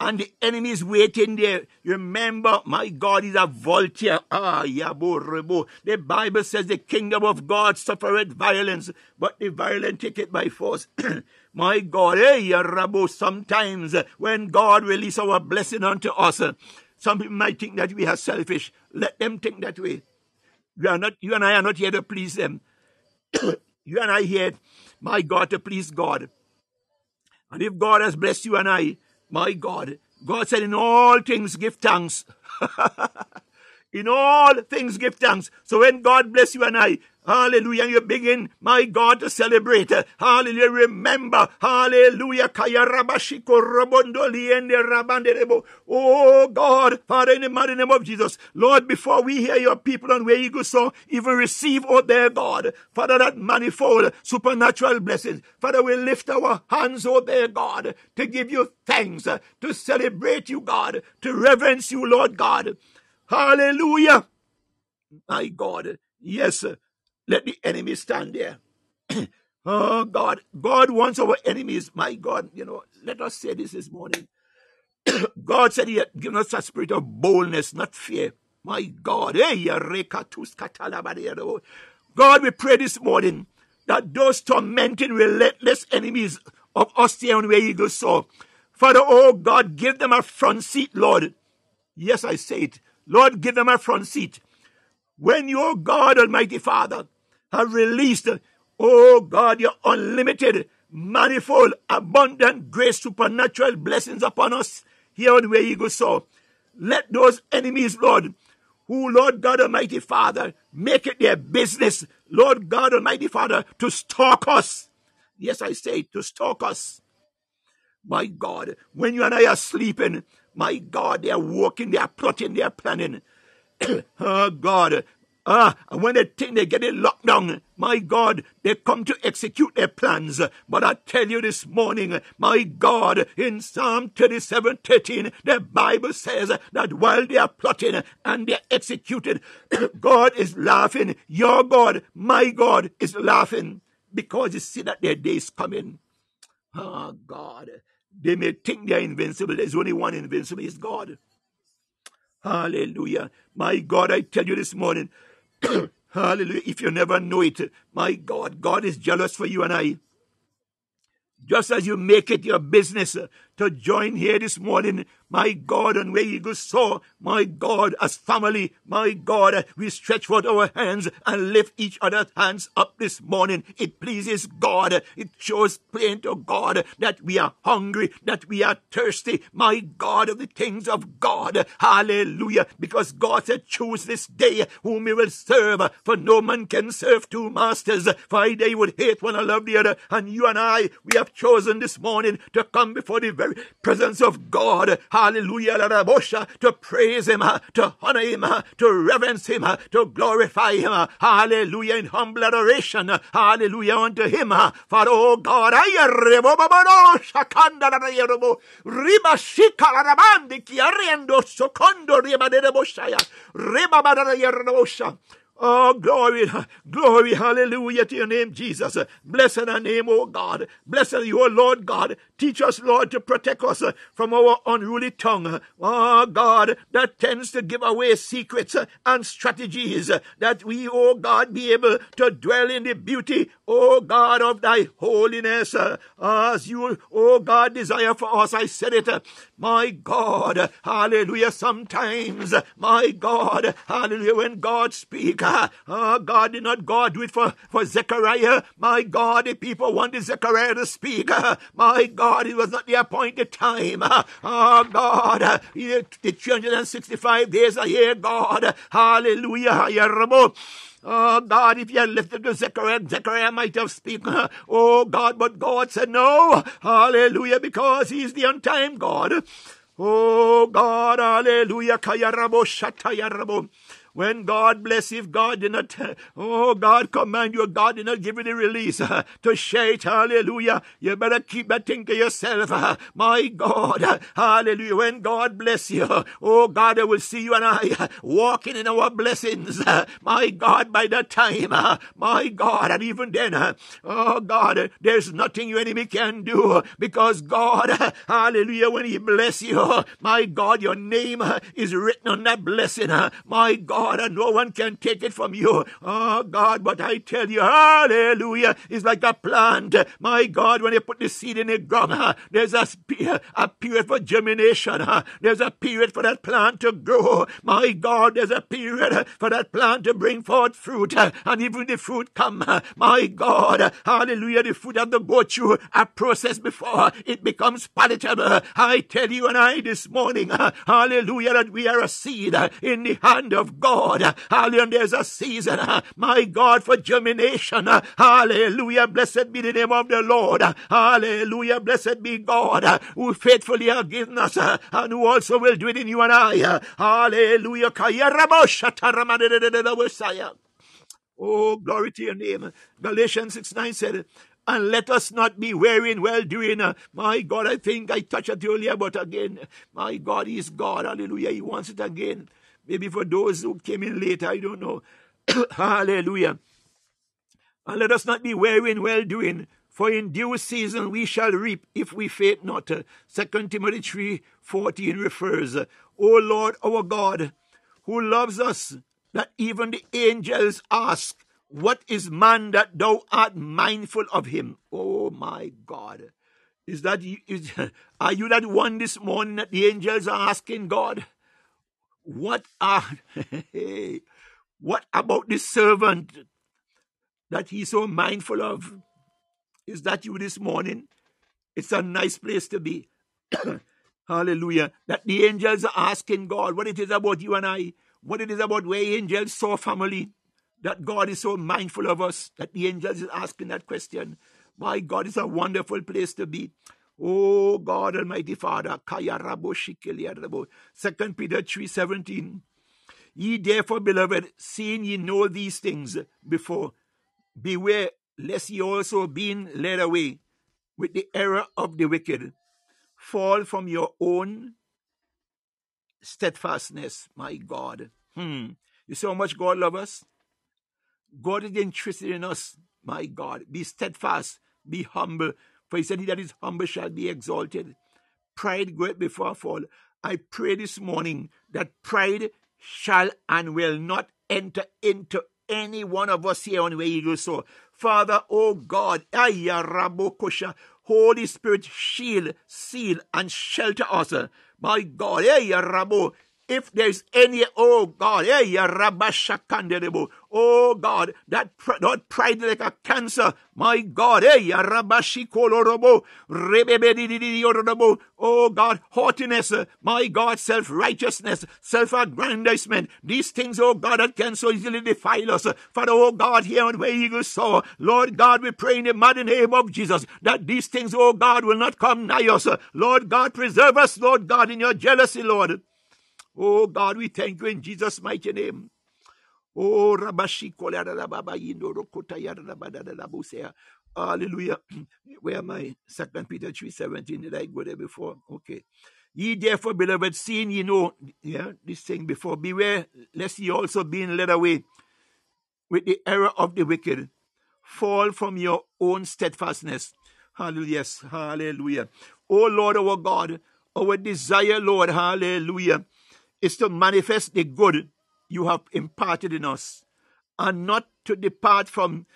And the enemy is waiting there. Remember, my God is a vulture. Ah, yabo rebo. The Bible says the kingdom of God suffereth violence, but the violent take it by force. [clears throat] my God, hey, rabo. Sometimes when God release our blessing unto us, some people might think that we are selfish. Let them think that way. You are not. You and I are not here to please them. [clears throat] you and I here, my God, to please God. And if God has blessed you and I, my God, God said, in all things give thanks. [laughs] in all things give thanks. So when God bless you and I, Hallelujah. You begin, my God, to celebrate. Hallelujah. Remember. Hallelujah. Oh God, Father, in the mighty name of Jesus. Lord, before we hear your people and where you go, so even receive, oh their God, Father, that manifold supernatural blessings. Father, we lift our hands, oh their God, to give you thanks, to celebrate you, God, to reverence you, Lord God. Hallelujah. My God. Yes, let the enemy stand there. [clears throat] oh, God. God wants our enemies. My God, you know, let us say this this morning. [clears throat] God said He had given us a spirit of boldness, not fear. My God. God, we pray this morning that those tormenting, relentless enemies of us here on where Eagle Soar, Father, oh God, give them a front seat, Lord. Yes, I say it. Lord, give them a front seat. When your God, Almighty Father, have released, oh God, your unlimited, manifold, abundant grace, supernatural blessings upon us here on where you go. So let those enemies, Lord, who, Lord God Almighty Father, make it their business, Lord God Almighty Father, to stalk us. Yes, I say to stalk us. My God, when you and I are sleeping, my God, they are working, they are plotting, they are planning. [coughs] oh God, Ah, and when they think they get it locked down, my God, they come to execute their plans. But I tell you this morning, my God, in Psalm 37 13, the Bible says that while they are plotting and they are executed, [coughs] God is laughing. Your God, my God, is laughing because you see that their day is coming. Oh, God. They may think they're invincible. There's only one invincible, is God. Hallelujah. My God, I tell you this morning, [clears throat] Hallelujah. If you never know it, my God, God is jealous for you and I. Just as you make it your business to join here this morning my God, and where you go so, my God, as family, my God, we stretch forth our hands and lift each other's hands up this morning. It pleases God. It shows plain to God that we are hungry, that we are thirsty, my God, of the things of God. Hallelujah. Because God said, choose this day whom you will serve, for no man can serve two masters. For you would hate one or love the other. And you and I, we have chosen this morning to come before the very presence of God hallelujah, to praise him, uh, to honor him, uh, to reverence him, uh, to glorify him, hallelujah, in humble adoration, hallelujah, unto him. For oh God, Oh, glory, glory, hallelujah to your name, Jesus. Blessed our name, O God. Blessed you, oh Lord God. Teach us, Lord, to protect us uh, from our unruly tongue. Oh God, that tends to give away secrets uh, and strategies uh, that we, oh God, be able to dwell in the beauty, oh God, of thy holiness. As you, oh God, desire for us. I said it. My God, hallelujah. Sometimes, my God, hallelujah, when God speaks, oh, ah, God did not God do it for, for Zechariah. My God, the people wanted Zechariah to speak. My God, it was not the appointed time. Oh, God, eh, the 365 days a year, God. Hallelujah. Oh God, if you had lifted to Zechariah, Zechariah might have spoken. Oh God, but God said no. Hallelujah, because He's the on-time God. Oh God, hallelujah. When God bless if God did not, oh, God command you, God did not give you the release uh, to share it, hallelujah. You better keep that thing to yourself, uh, my God, hallelujah. When God bless you, oh, God, I will see you and I uh, walking in our blessings, uh, my God, by that time, uh, my God, and even then, oh, God, there's nothing your enemy can do because God, hallelujah, when He bless you, my God, your name is written on that blessing, my God, and no one can take it from you. Oh, God, but I tell you, hallelujah, it's like a plant. My God, when you put the seed in the ground, there's a, a period for germination, there's a period for that plant to grow. My God, there's a period for that plant to bring forth fruit, and even the fruit come, my God, hallelujah, the fruit of the go through a process before it becomes palatable. I tell you and I this morning, hallelujah, that we are a seed in the hand of God. Hallelujah, there's a season, my God, for germination. Hallelujah, blessed be the name of the Lord. Hallelujah, blessed be God who faithfully has given us and who also will do it in you and I. Hallelujah. Oh, glory to your name. Galatians 6 9 said, and let us not be weary in well doing. My God, I think I touched it earlier, but again, my God, is God. Hallelujah. He wants it again. Maybe for those who came in late, I don't know. [coughs] Hallelujah. And let us not be weary in well doing, for in due season we shall reap if we faint not. Second Timothy three fourteen refers, O Lord our God, who loves us, that even the angels ask, what is man that thou art mindful of him? Oh my God. Is that is, [laughs] are you that one this morning that the angels are asking God? What are [laughs] what about this servant that he's so mindful of? Is that you this morning? It's a nice place to be. [coughs] Hallelujah. That the angels are asking God what it is about you and I, what it is about where angels saw family, that God is so mindful of us that the angels is asking that question. My God, it's a wonderful place to be. Oh God Almighty Father, Second Peter three seventeen. Ye therefore, beloved, seeing ye know these things before, beware lest ye also being led away with the error of the wicked, fall from your own steadfastness, my God. Hmm. You see how much God loves us? God is interested in us, my God. Be steadfast, be humble, for he said, He that is humble shall be exalted. Pride great before fall. I pray this morning that pride shall and will not enter into any one of us here on the Way Eagle Soar. Father, oh God, Holy Spirit, shield, seal, and shelter us. My God, if there's any, oh God, eh, hey, oh God, that, that pride like a cancer, my God, eh, oh God, haughtiness, my God, self-righteousness, self-aggrandizement, these things, oh God, that can so easily defile us. Father, oh God, here on where eagles soar, Lord God, we pray in the mighty name of Jesus that these things, oh God, will not come nigh us. Lord God, preserve us, Lord God, in your jealousy, Lord. Oh God, we thank you in Jesus' mighty name. Oh Rabashi Hallelujah. [clears throat] Where am I? Second Peter 3 17. Did I go there before? Okay. Ye therefore, beloved, seeing ye know yeah, this thing before, beware lest ye also being led away with the error of the wicked, fall from your own steadfastness. Hallelujah. Hallelujah. Oh Lord our God, our desire, Lord, hallelujah is to manifest the good you have imparted in us and not to depart from,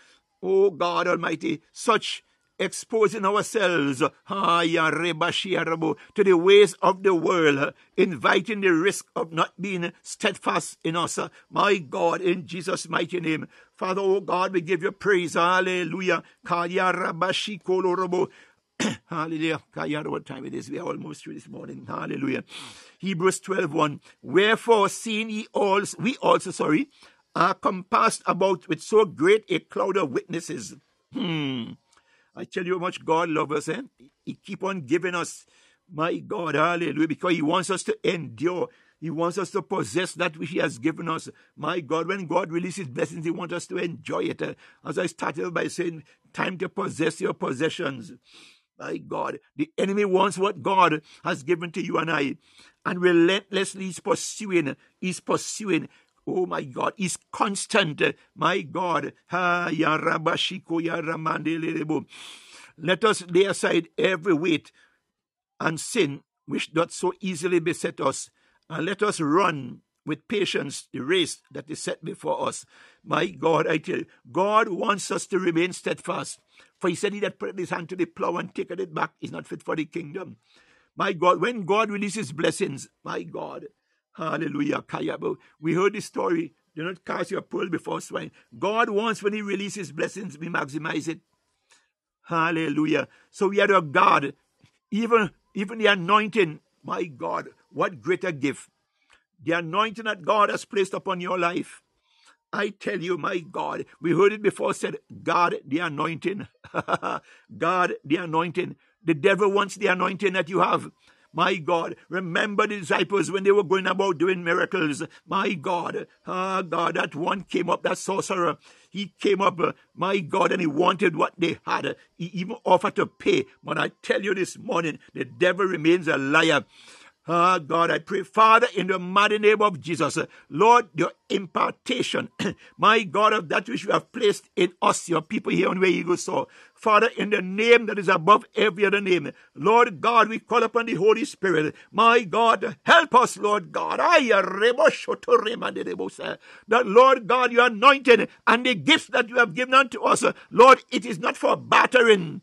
oh God Almighty, such exposing ourselves to the ways of the world, inviting the risk of not being steadfast in us. My God, in Jesus' mighty name. Father, oh God, we give you praise. Hallelujah. [coughs] Hallelujah. God, you know What time it is? We are almost through this morning. Hallelujah. Hebrews 12 1. Wherefore, seeing ye all, we also, sorry, are compassed about with so great a cloud of witnesses. Hmm. I tell you how much God loves us, eh? He keep on giving us, my God, hallelujah, because He wants us to endure. He wants us to possess that which He has given us. My God, when God releases blessings, He wants us to enjoy it. As I started by saying, time to possess your possessions. My God, the enemy wants what God has given to you and I. And relentlessly he's pursuing, he's pursuing. Oh my God, he's constant. My God. Let us lay aside every weight and sin which doth so easily beset us, and let us run with patience the race that is set before us. My God, I tell you, God wants us to remain steadfast. For he said, He that put his hand to the plow and taketh it back is not fit for the kingdom. My God, when God releases blessings, my God, hallelujah, we heard the story. Do not cast your pearl before swine. God wants when He releases blessings, we maximize it. Hallelujah. So we are a God. Even, even the anointing, my God, what greater gift. The anointing that God has placed upon your life. I tell you, my God, we heard it before said, God the anointing. [laughs] God the anointing. The devil wants the anointing that you have. My God, remember the disciples when they were going about doing miracles. My God, ah, God, that one came up, that sorcerer. He came up, my God, and he wanted what they had. He even offered to pay. But I tell you this morning, the devil remains a liar. Ah, God, I pray, Father, in the mighty name of Jesus, Lord, your impartation, [clears throat] my God, of that which you have placed in us, your people here on where eagle soar. Father, in the name that is above every other name, Lord God, we call upon the Holy Spirit. My God, help us, Lord God. That, Lord God, you are anointed and the gifts that you have given unto us, Lord, it is not for battering.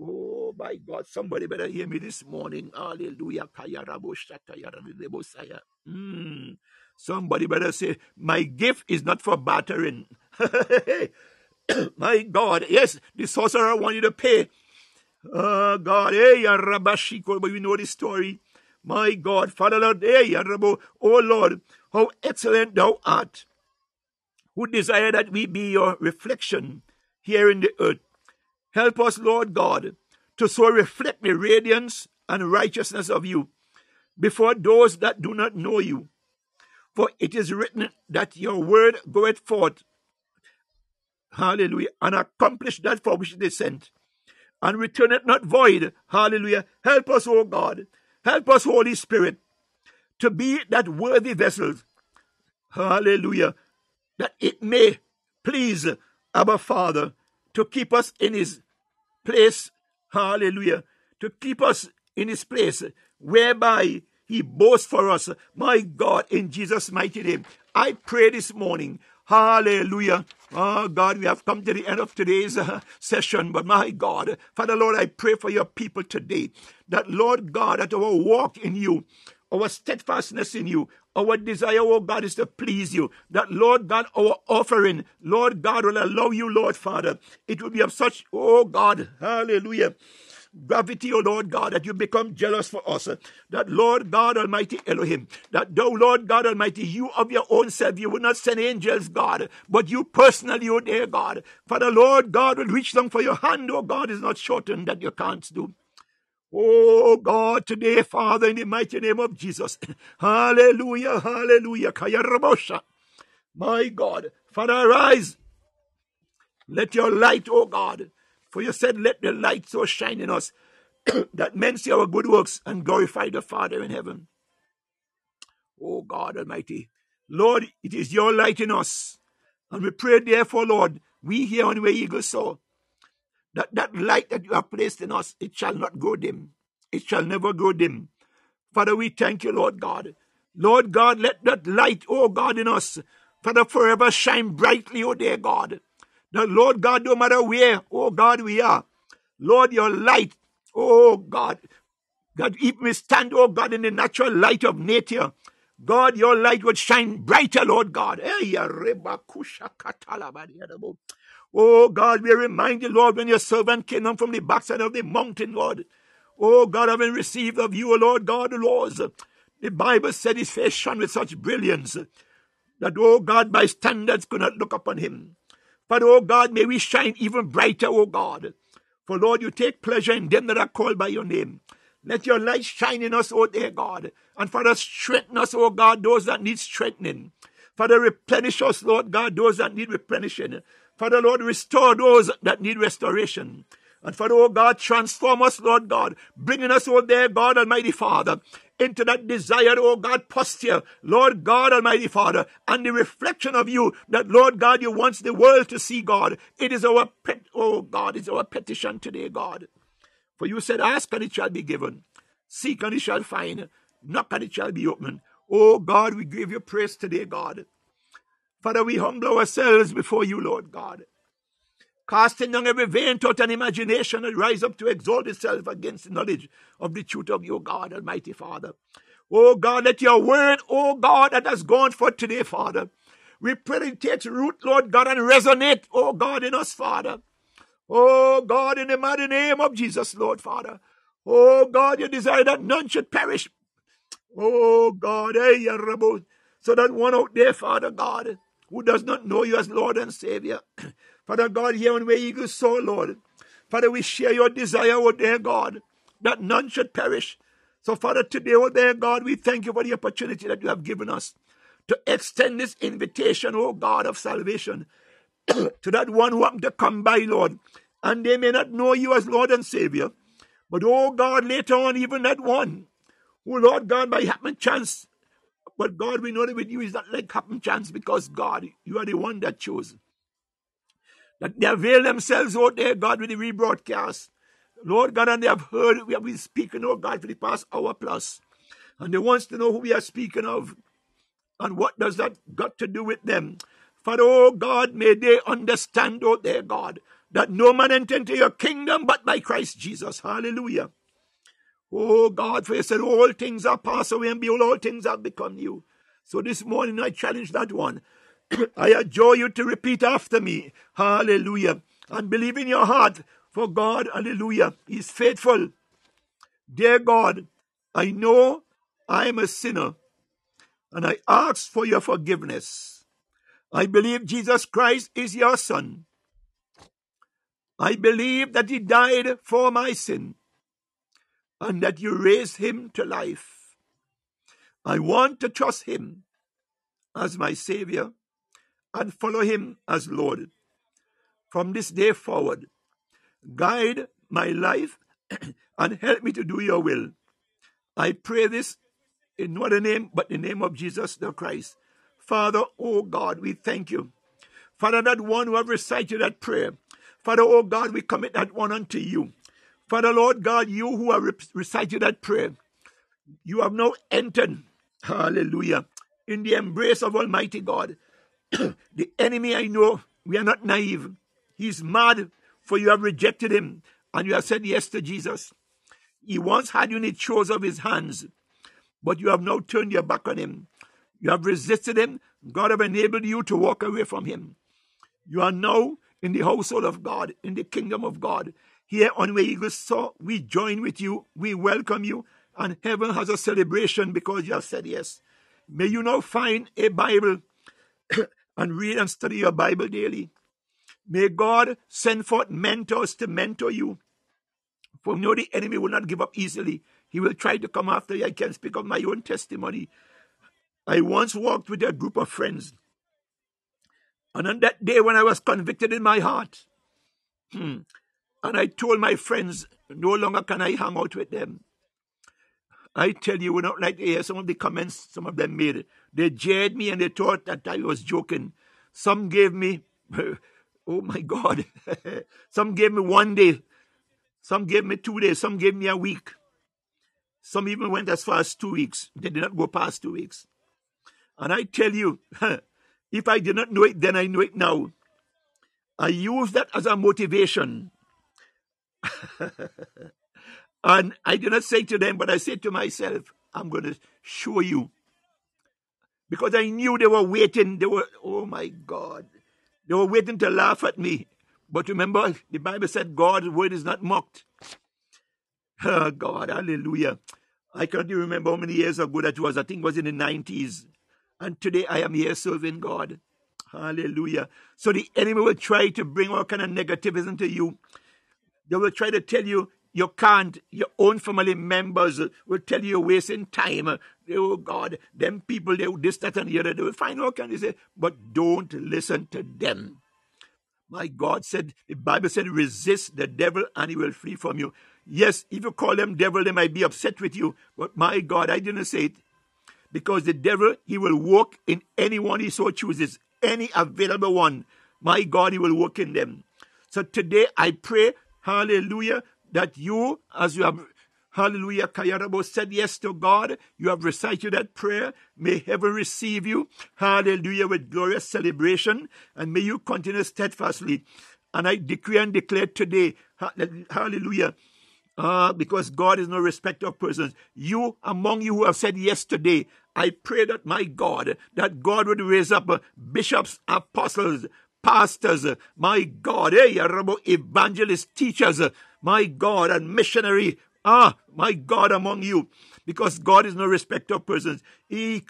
Oh my God, somebody better hear me this morning. Hallelujah. Mm. Somebody better say, My gift is not for battering. [laughs] my God, yes, the sorcerer wanted to pay. Oh God, hey, Rabashiko, but we know the story. My God, Father Lord, hey, oh Lord, how excellent thou art, who desire that we be your reflection here in the earth. Help us, Lord God, to so reflect the radiance and righteousness of you before those that do not know you. For it is written that your word goeth forth, hallelujah, and accomplish that for which it is sent, and return it not void, hallelujah. Help us, O God, help us, Holy Spirit, to be that worthy vessels, hallelujah, that it may please our Father to keep us in his place, hallelujah, to keep us in his place, whereby he boasts for us. My God, in Jesus' mighty name, I pray this morning, hallelujah. Oh God, we have come to the end of today's uh, session, but my God, Father Lord, I pray for your people today that, Lord God, that our walk in you, our steadfastness in you, our desire, oh God, is to please you. That, Lord God, our offering, Lord God, will allow you, Lord Father. It will be of such, oh God, hallelujah gravity, O oh Lord God, that you become jealous for us. That Lord God Almighty Elohim, that thou Lord God Almighty, you of your own self, you will not send angels, God, but you personally, O oh dear God. Father, Lord God will reach down for your hand, O oh God, is not shortened that you can't do. Oh God, today, Father, in the mighty name of Jesus. [clears throat] Hallelujah, hallelujah. My God, Father, arise. Let your light, oh God, for you said, let the light so shine in us [clears throat] that men see our good works and glorify the Father in heaven. Oh God Almighty, Lord, it is your light in us. And we pray, therefore, Lord, we here on where eagle soar that that light that you have placed in us, it shall not go dim. It shall never go dim. Father, we thank you, Lord God. Lord God, let that light, oh God, in us, Father, forever shine brightly, oh dear God. The Lord God, no matter where, oh God, we are. Lord, your light, oh God, God, even we stand, oh God, in the natural light of nature. God, your light would shine brighter, Lord God. Eh, oh God, we are reminded, Lord, when your servant came down from the backside of the mountain, Lord. Oh God, having received of you, O Lord God, the laws. The Bible said his face shone with such brilliance that, oh God, by standards could not look upon him. But, oh God, may we shine even brighter, oh God. For, Lord, you take pleasure in them that are called by your name. Let your light shine in us, oh dear God. And Father, strengthen us, oh God, those that need strengthening. Father, replenish us, Lord God, those that need replenishing. Father, Lord, restore those that need restoration. And Father, oh God, transform us, Lord God, bringing us, oh there, God Almighty Father, into that desired, oh God, posture, Lord God Almighty Father, and the reflection of you that, Lord God, you want the world to see, God. It is our, pet, oh God, it's our petition today, God. For you said, Ask and it shall be given, seek and it shall find, knock and it shall be opened. Oh God, we give you praise today, God. Father, we humble ourselves before you, Lord God casting down every vain thought and imagination and rise up to exalt itself against the knowledge of the truth of your God, Almighty Father. Oh God, let your word, oh God, that has gone forth today, Father. We pray that it takes root, Lord God, and resonate, oh God, in us, Father. Oh God, in the mighty name of Jesus, Lord Father. Oh God, you desire that none should perish. Oh God, hey, so that one out there, Father God, who does not know you as Lord and Savior, [clears throat] Father God, here on where eagles soar, Lord. Father, we share your desire, oh dear God, that none should perish. So, Father, today, oh dear God, we thank you for the opportunity that you have given us to extend this invitation, oh God of salvation, [coughs] to that one who happened to come by, Lord. And they may not know you as Lord and Savior. But, oh God, later on, even that one who, Lord God, by happen chance, but God, we know that with you is not like happen chance because, God, you are the one that chose that they avail themselves, oh dear God, with the rebroadcast. Lord God, and they have heard we have been speaking, oh God, for the past hour plus. And they wants to know who we are speaking of. And what does that got to do with them? Father, oh God, may they understand, oh their God, that no man enter into your kingdom but by Christ Jesus. Hallelujah. Oh God, for you said all things are passed away and behold, all things have become new. So this morning I challenge that one. [clears throat] I adjure you to repeat after me. Hallelujah. And believe in your heart, for God, hallelujah, is faithful. Dear God, I know I am a sinner, and I ask for your forgiveness. I believe Jesus Christ is your Son. I believe that He died for my sin, and that you raised Him to life. I want to trust Him as my Savior and follow him as Lord. From this day forward, guide my life [clears throat] and help me to do your will. I pray this in no other name but the name of Jesus the Christ. Father, oh God, we thank you. Father, that one who have recited that prayer. Father, oh God, we commit that one unto you. Father, Lord God, you who have recited that prayer, you have now entered, hallelujah, in the embrace of Almighty God. [clears throat] the enemy, I know, we are not naive. He's mad, for you have rejected him and you have said yes to Jesus. He once had you in the chores of his hands, but you have now turned your back on him. You have resisted him. God have enabled you to walk away from him. You are now in the household of God, in the kingdom of God. Here on Where Eagles Soar, we join with you, we welcome you, and heaven has a celebration because you have said yes. May you now find a Bible [coughs] and read and study your Bible daily. May God send forth mentors to mentor you. For know the enemy will not give up easily. He will try to come after you. I can speak of my own testimony. I once walked with a group of friends. And on that day when I was convicted in my heart, hmm, and I told my friends, no longer can I hang out with them. I tell you, we don't like to hear some of the comments some of them made. They jeered me and they thought that I was joking. Some gave me, [laughs] oh my God, [laughs] some gave me one day, some gave me two days, some gave me a week. Some even went as far as two weeks. They did not go past two weeks. And I tell you, [laughs] if I did not know it then, I know it now. I use that as a motivation. [laughs] and I did not say to them, but I said to myself, I'm going to show you because I knew they were waiting. They were, oh my God, they were waiting to laugh at me. But remember, the Bible said God's word is not mocked. Oh [laughs] God, hallelujah. I can't even remember how many years ago that was. I think it was in the 90s. And today I am here serving God. Hallelujah. So the enemy will try to bring all kind of negativism to you. They will try to tell you you can't. Your own family members will tell you you're wasting time. Oh God, them people, they this, that, and the other. They will find out, can they say, but don't listen to them. My God said, the Bible said, resist the devil and he will flee from you. Yes, if you call them devil, they might be upset with you. But my God, I didn't say it. Because the devil, he will walk in anyone he so chooses, any available one. My God, he will work in them. So today I pray, hallelujah, that you, as you have, hallelujah, Kayarabo said yes to God, you have recited that prayer. May heaven receive you, hallelujah, with glorious celebration, and may you continue steadfastly. And I decree and declare today, hallelujah, uh, because God is no respecter of persons. You among you who have said yes today, I pray that my God, that God would raise up uh, bishops, apostles, pastors, uh, my God, eh, evangelists, teachers, uh, my God, and missionary, ah, my God among you, because God is no respecter of persons. His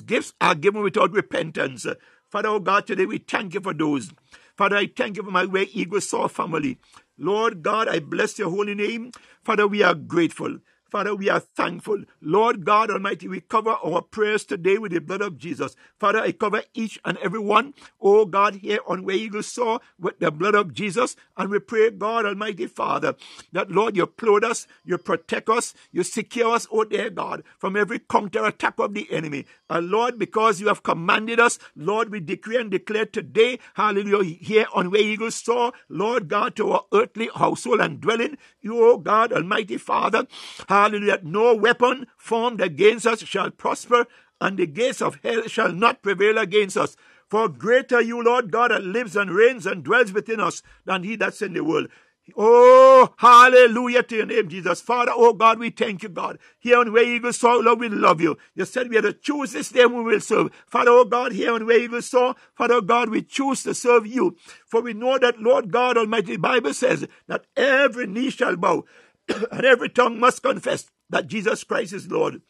gifts are given without repentance. Father, oh God, today we thank you for those. Father, I thank you for my Where Eagle Soar family. Lord God, I bless your holy name. Father, we are grateful. Father, we are thankful. Lord God Almighty, we cover our prayers today with the blood of Jesus. Father, I cover each and every one, oh God, here on Where Eagles Soar with the blood of Jesus. And we pray, God Almighty Father, that Lord, you clothe us, you protect us, you secure us, oh dear God, from every counter attack of the enemy. And Lord, because you have commanded us, Lord, we decree and declare today, hallelujah, here on Where Eagles Soar, Lord God, to our earthly household and dwelling, you, oh God Almighty Father, Hallelujah. No weapon formed against us shall prosper, and the gates of hell shall not prevail against us. For greater you, Lord God, that lives and reigns and dwells within us than he that's in the world. Oh, hallelujah to your name, Jesus. Father, oh God, we thank you, God. Here on Where Eagles Soar, Lord, we love you. You said we had to choose this day we will serve. Father, oh God, here on Where Eagles Soar, Father, oh God, we choose to serve you. For we know that, Lord God Almighty, the Bible says that every knee shall bow [coughs] and every tongue must confess that Jesus Christ is Lord.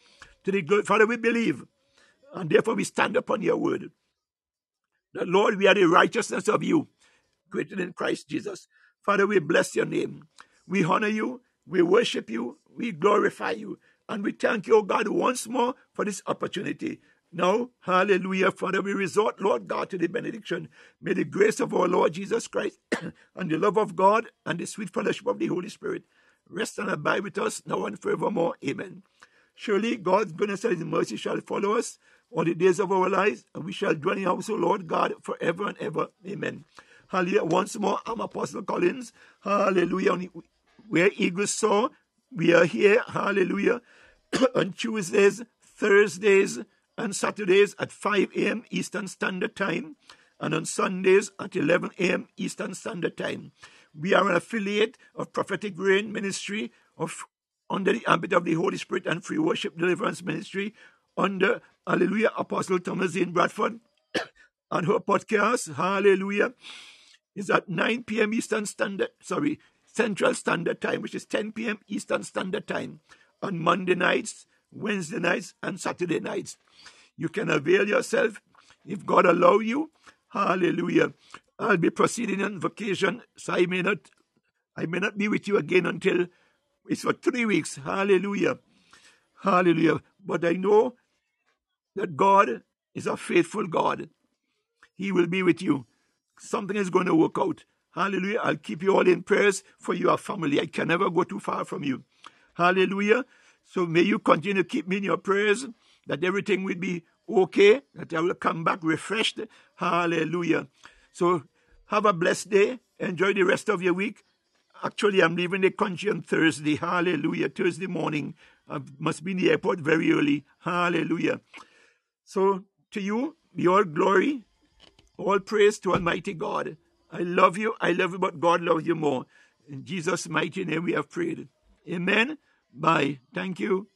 To the glory, Father, we believe, and therefore we stand upon your word. The Lord, we are the righteousness of you, greater than Christ Jesus. Father, we bless your name. We honor you, we worship you, we glorify you, and we thank you, O God, once more for this opportunity. Now, hallelujah, Father, we resort, Lord God, to the benediction. May the grace of our Lord Jesus Christ [coughs] and the love of God and the sweet fellowship of the Holy Spirit rest and abide with us now and forevermore. Amen. Surely God's goodness and mercy shall follow us all the days of our lives, and we shall dwell in the house of Lord God forever and ever. Amen. Hallelujah. Once more, I'm Apostle Collins. Hallelujah. Where Eagles Soar, we are here. Hallelujah. [coughs] on Tuesdays, Thursdays, and Saturdays at 5 a.m. Eastern Standard Time, and on Sundays at 11 a.m. Eastern Standard Time. We are an affiliate of Prophetic Rain Ministry of under the ambit of the Holy Spirit and Free Worship Deliverance Ministry under Hallelujah Apostle Thomasine Bradford [coughs] and her podcast Hallelujah is at 9 p.m. Eastern Standard sorry Central Standard Time which is 10 p.m. Eastern Standard Time on Monday nights, Wednesday nights and Saturday nights. You can avail yourself if God allow you. Hallelujah. I'll be proceeding on vacation, so I may not I may not be with you again until it's for three weeks. Hallelujah. Hallelujah. But I know that God is a faithful God. He will be with you. Something is going to work out. Hallelujah. I'll keep you all in prayers for your family. I can never go too far from you. Hallelujah. So may you continue to keep me in your prayers that everything will be okay, that I will come back refreshed. Hallelujah. So have a blessed day. Enjoy the rest of your week. Actually, I'm leaving the country on Thursday. Hallelujah. Thursday morning. I must be in the airport very early. Hallelujah. So, to you, all glory, all praise to Almighty God. I love you. I love you, but God loves you more. In Jesus' mighty name we have prayed. Amen. Bye. Thank you.